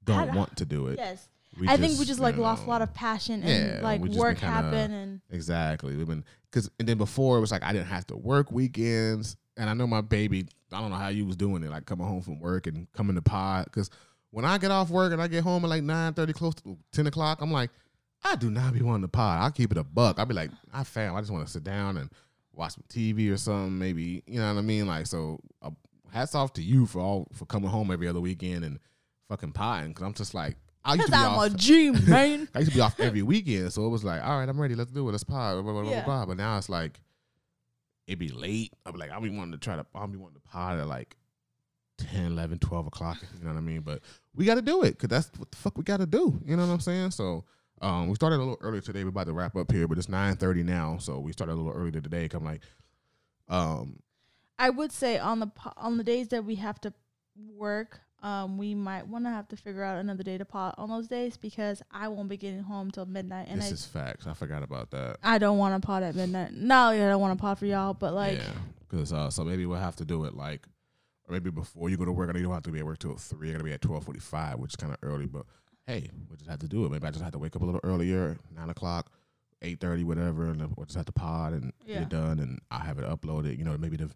Don't want to do it. Yes. We I think we just like you lost a lot of passion and Yeah, like we just work kinda- happened and Exactly. We've been because and then before it was like I didn't have to work weekends, and I know my baby. I don't know how you was doing it, like coming home from work and coming to pod. Because when I get off work and I get home at like nine thirty, close to ten o'clock, I'm like, I do not be wanting to pod. I'll keep it a buck. I'll be like, I fam, I just want to sit down and watch some TV or something. Maybe you know what I mean. Like so, uh, hats off to you for all for coming home every other weekend and fucking potting because I'm just like I used to be I'm off. a G man. I used to be off every weekend, so it was like, all right, I'm ready. Let's do it. Let's pod. Blah, blah, blah, blah, Yeah. blah. But now it's like, it be late. I'd be like, I'll be wanting to try to, I'll be wanting to pod at like 10, 11, 12 o'clock. You know what I mean? But we got to do it because that's what the fuck we got to do. You know what I'm saying? So um, we started a little earlier today. We're about to wrap up here, but it's 9.30 now. So we started a little earlier today. I'm like, um, I would say on the on the days that we have to work, um, we might want to have to figure out another day to pot on those days because I won't be getting home till midnight, and this I is facts. I forgot about that. I don't want to pot at midnight. No, I don't want to pot for y'all, but like yeah, because uh, so maybe we'll have to do it like, or maybe before you go to work. I know you don't have to be at work till three. You're gonna be at twelve forty five, which is kind of early. But hey, we just have to do it. Maybe I just have to wake up a little earlier, nine o'clock, eight thirty, whatever, and we'll just have to pod and get it done, and I have it uploaded. You know, maybe the.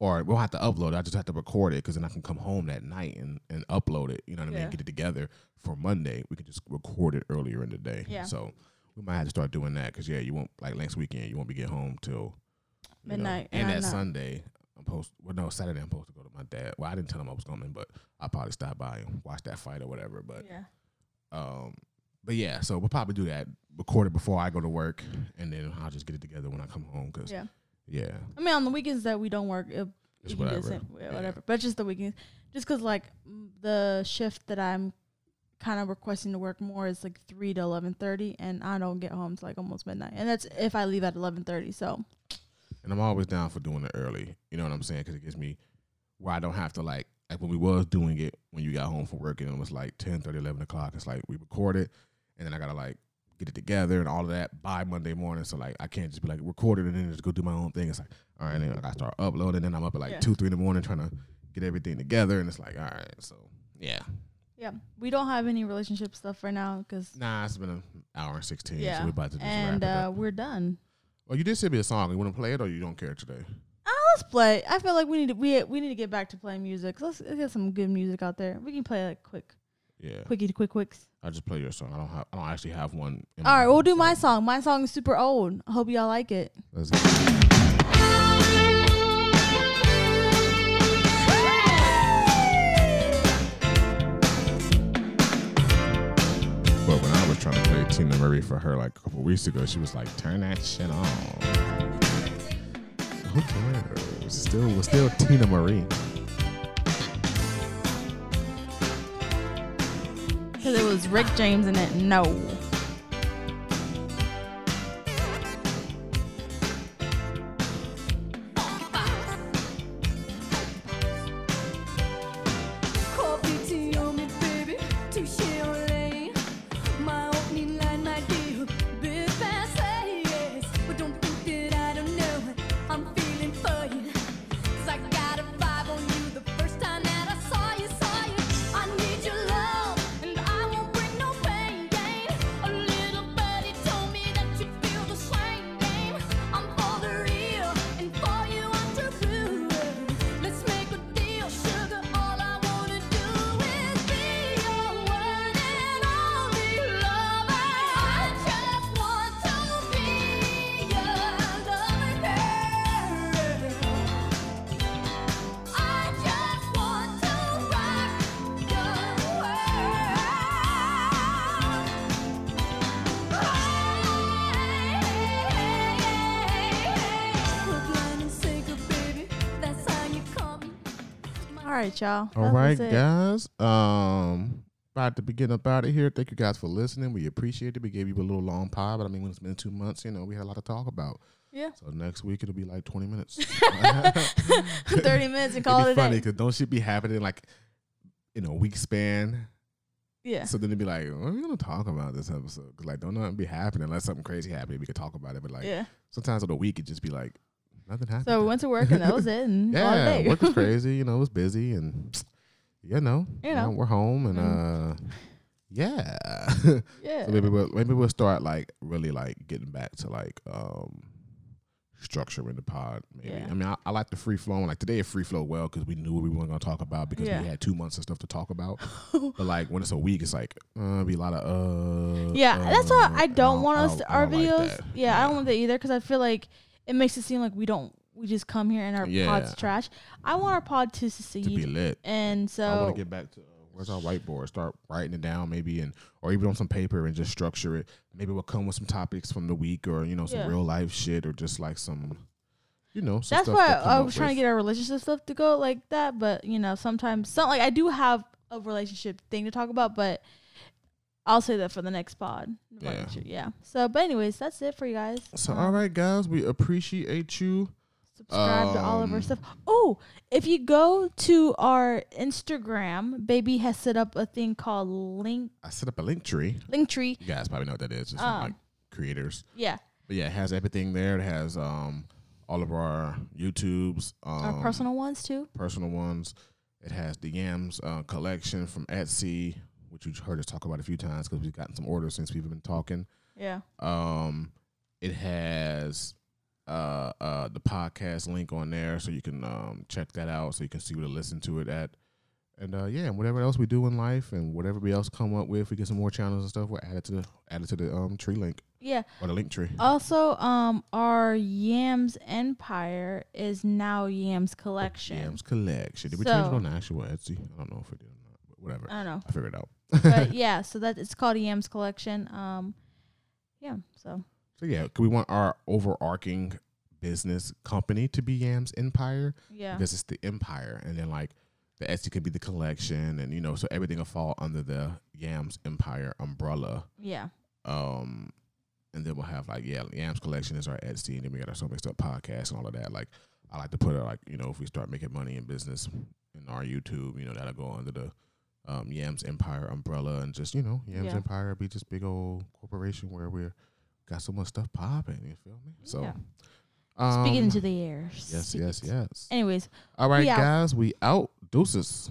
Or we'll have to upload it. I just have to record it because then I can come home that night and, and upload it. You know what I mean? Yeah. Get it together for Monday. We can just record it earlier in the day. Yeah. So we might have to start doing that because yeah, you won't like next weekend. You won't be getting home till you know, Midnight, and, and that not- Sunday, I'm supposed. Well, no, Saturday I'm supposed to go to my dad. Well, I didn't tell him I was coming, but I'll probably stop by and watch that fight or whatever. But yeah, um, but yeah, so we'll probably do that. Record it before I go to work, and then I'll just get it together when I come home. Cause yeah. Yeah, I mean, on the weekends that we don't work, it, it's you can do the whatever. same- yeah, Yeah. But just the weekends, just because like the shift that I'm kind of requesting to work more is like three to eleven thirty, and I don't get home till like almost midnight, and that's if I leave at eleven thirty. So And I'm always down for doing it early. You know what I'm saying? Because it gives me where I don't have to like like when we was doing it when you got home from work and it was like 10, 30, 11 o'clock. It's like we record it and then I gotta like get it together and all of that by Monday morning. So like I can't just be like record it and then just go do my own thing. It's like all right, then I start uploading. Then I'm up at like Yeah. two, three in the morning trying to get everything together. And it's like all right, so yeah. yeah, we don't have any relationship stuff right now because Nah, it's been an hour and sixteen. So we're about to just and uh, we're done. Well, you did send me a song. You want to play it or you don't care today? Uh, let's play. I feel like we need to we we need to get back to playing music. Let's, let's get some good music out there. We can play like quick, Yeah, quickie to quick quicks. I just play your song. I don't have. I don't actually have one. All right, we'll do my song. My song is super old. I hope y'all like it. Let's. But when I was trying to play Teena Marie for her like a couple weeks ago, she was like, "Turn that shit on." Who cares? Still, still Teena Marie. Because it was Rick James in it. No. Right, y'all. All right, guys. Um, about to begin up out of here. Thank you guys for listening. We appreciate it. We gave you a little long pod, but I mean, when it's been two months, you know, we had a lot to talk about. Yeah. So next week it'll be like twenty minutes. 30 minutes and call it be a funny because don't shit be happening like in a week span. Yeah. So then it'd be like, what are we gonna talk about this episode? Because like, don't nothing be happening unless something crazy happened. We could talk about it, but like yeah. sometimes on a week it just be like nothing happened. So we went to work and that was it. And yeah, work was crazy. You know, it was busy, and you know, You know. we're home, and Mm. uh, yeah. yeah. so maybe we'll maybe we'll start like really like getting back to like um structuring the pod. Maybe Yeah. I mean I, I like the free flowing. Like today it free flow well because we knew what we weren't gonna talk about because Yeah. we had two months of stuff to talk about. but like when it's a week, it's like uh, be a lot of uh. Yeah, that's why uh, I don't want us to, our don't like videos. yeah, I don't want that either because I feel like it makes it seem like we don't. We just come here and our Yeah. pod's trash. I want our pod to succeed. to succeed, be lit. and so I so want to get back to uh, Where's our whiteboard? Start writing it down, maybe, and or even on some paper and just structure it. Maybe we'll come with some topics from the week, or you know, some Yeah. real life shit, or just like some, you know, some That's stuff why to come I was trying to get our relationship stuff to go like that. But you know, sometimes some like I do have a relationship thing to talk about, but I'll say that for the next pod. Yeah. Yeah. So, but anyways, that's it for you guys. So, Um, all right, guys, we appreciate you. subscribe to all of our Um, stuff. Oh, if you go to our Instagram, baby has set up a thing called link I set up a link tree. Linktree. You guys probably know what that is. It's Um, like creators. Yeah, But yeah, it has everything there. It has um all of our YouTubes, um, our personal ones too. personal ones. It has the Yams uh, collection from Etsy, which you've heard us talk about a few times because we've gotten some orders since we've been talking. Yeah, Um, it has uh, uh, the podcast link on there, so you can um, check that out, so you can see where to listen to it at. And uh, yeah, and whatever else we do in life, and whatever we else come up with, we get some more channels and stuff. We'll add it to the add it to the um tree link yeah. or the Linktree. Also, um, our Yams Empire is now Yams Collection. Yams collection. Did we change it on the actual Etsy? I don't know if we did or not, but whatever. I don't know, I figured it out. But yeah. So that it's called Yams Collection. Um, yeah. So So yeah, we want our overarching business company to be Yams Empire yeah, because it's the empire, and then like the Etsy could be the collection, and you know, so everything will fall under the Yams Empire umbrella. yeah, Um, and then we'll have like yeah, Yams collection is our Etsy, and then we got our so mixed up podcast and all of that. Like I like to put it like you know, if we start making money in business in our YouTube, you know, that'll go under the um, Yams Empire umbrella, and just you know, Yams Yeah. Empire be just big old corporation where we're got so much stuff popping. You feel me? So yeah. um, Speaking into the airs. yes, yes, yes. Anyways, All right, we guys, we out. Deuces.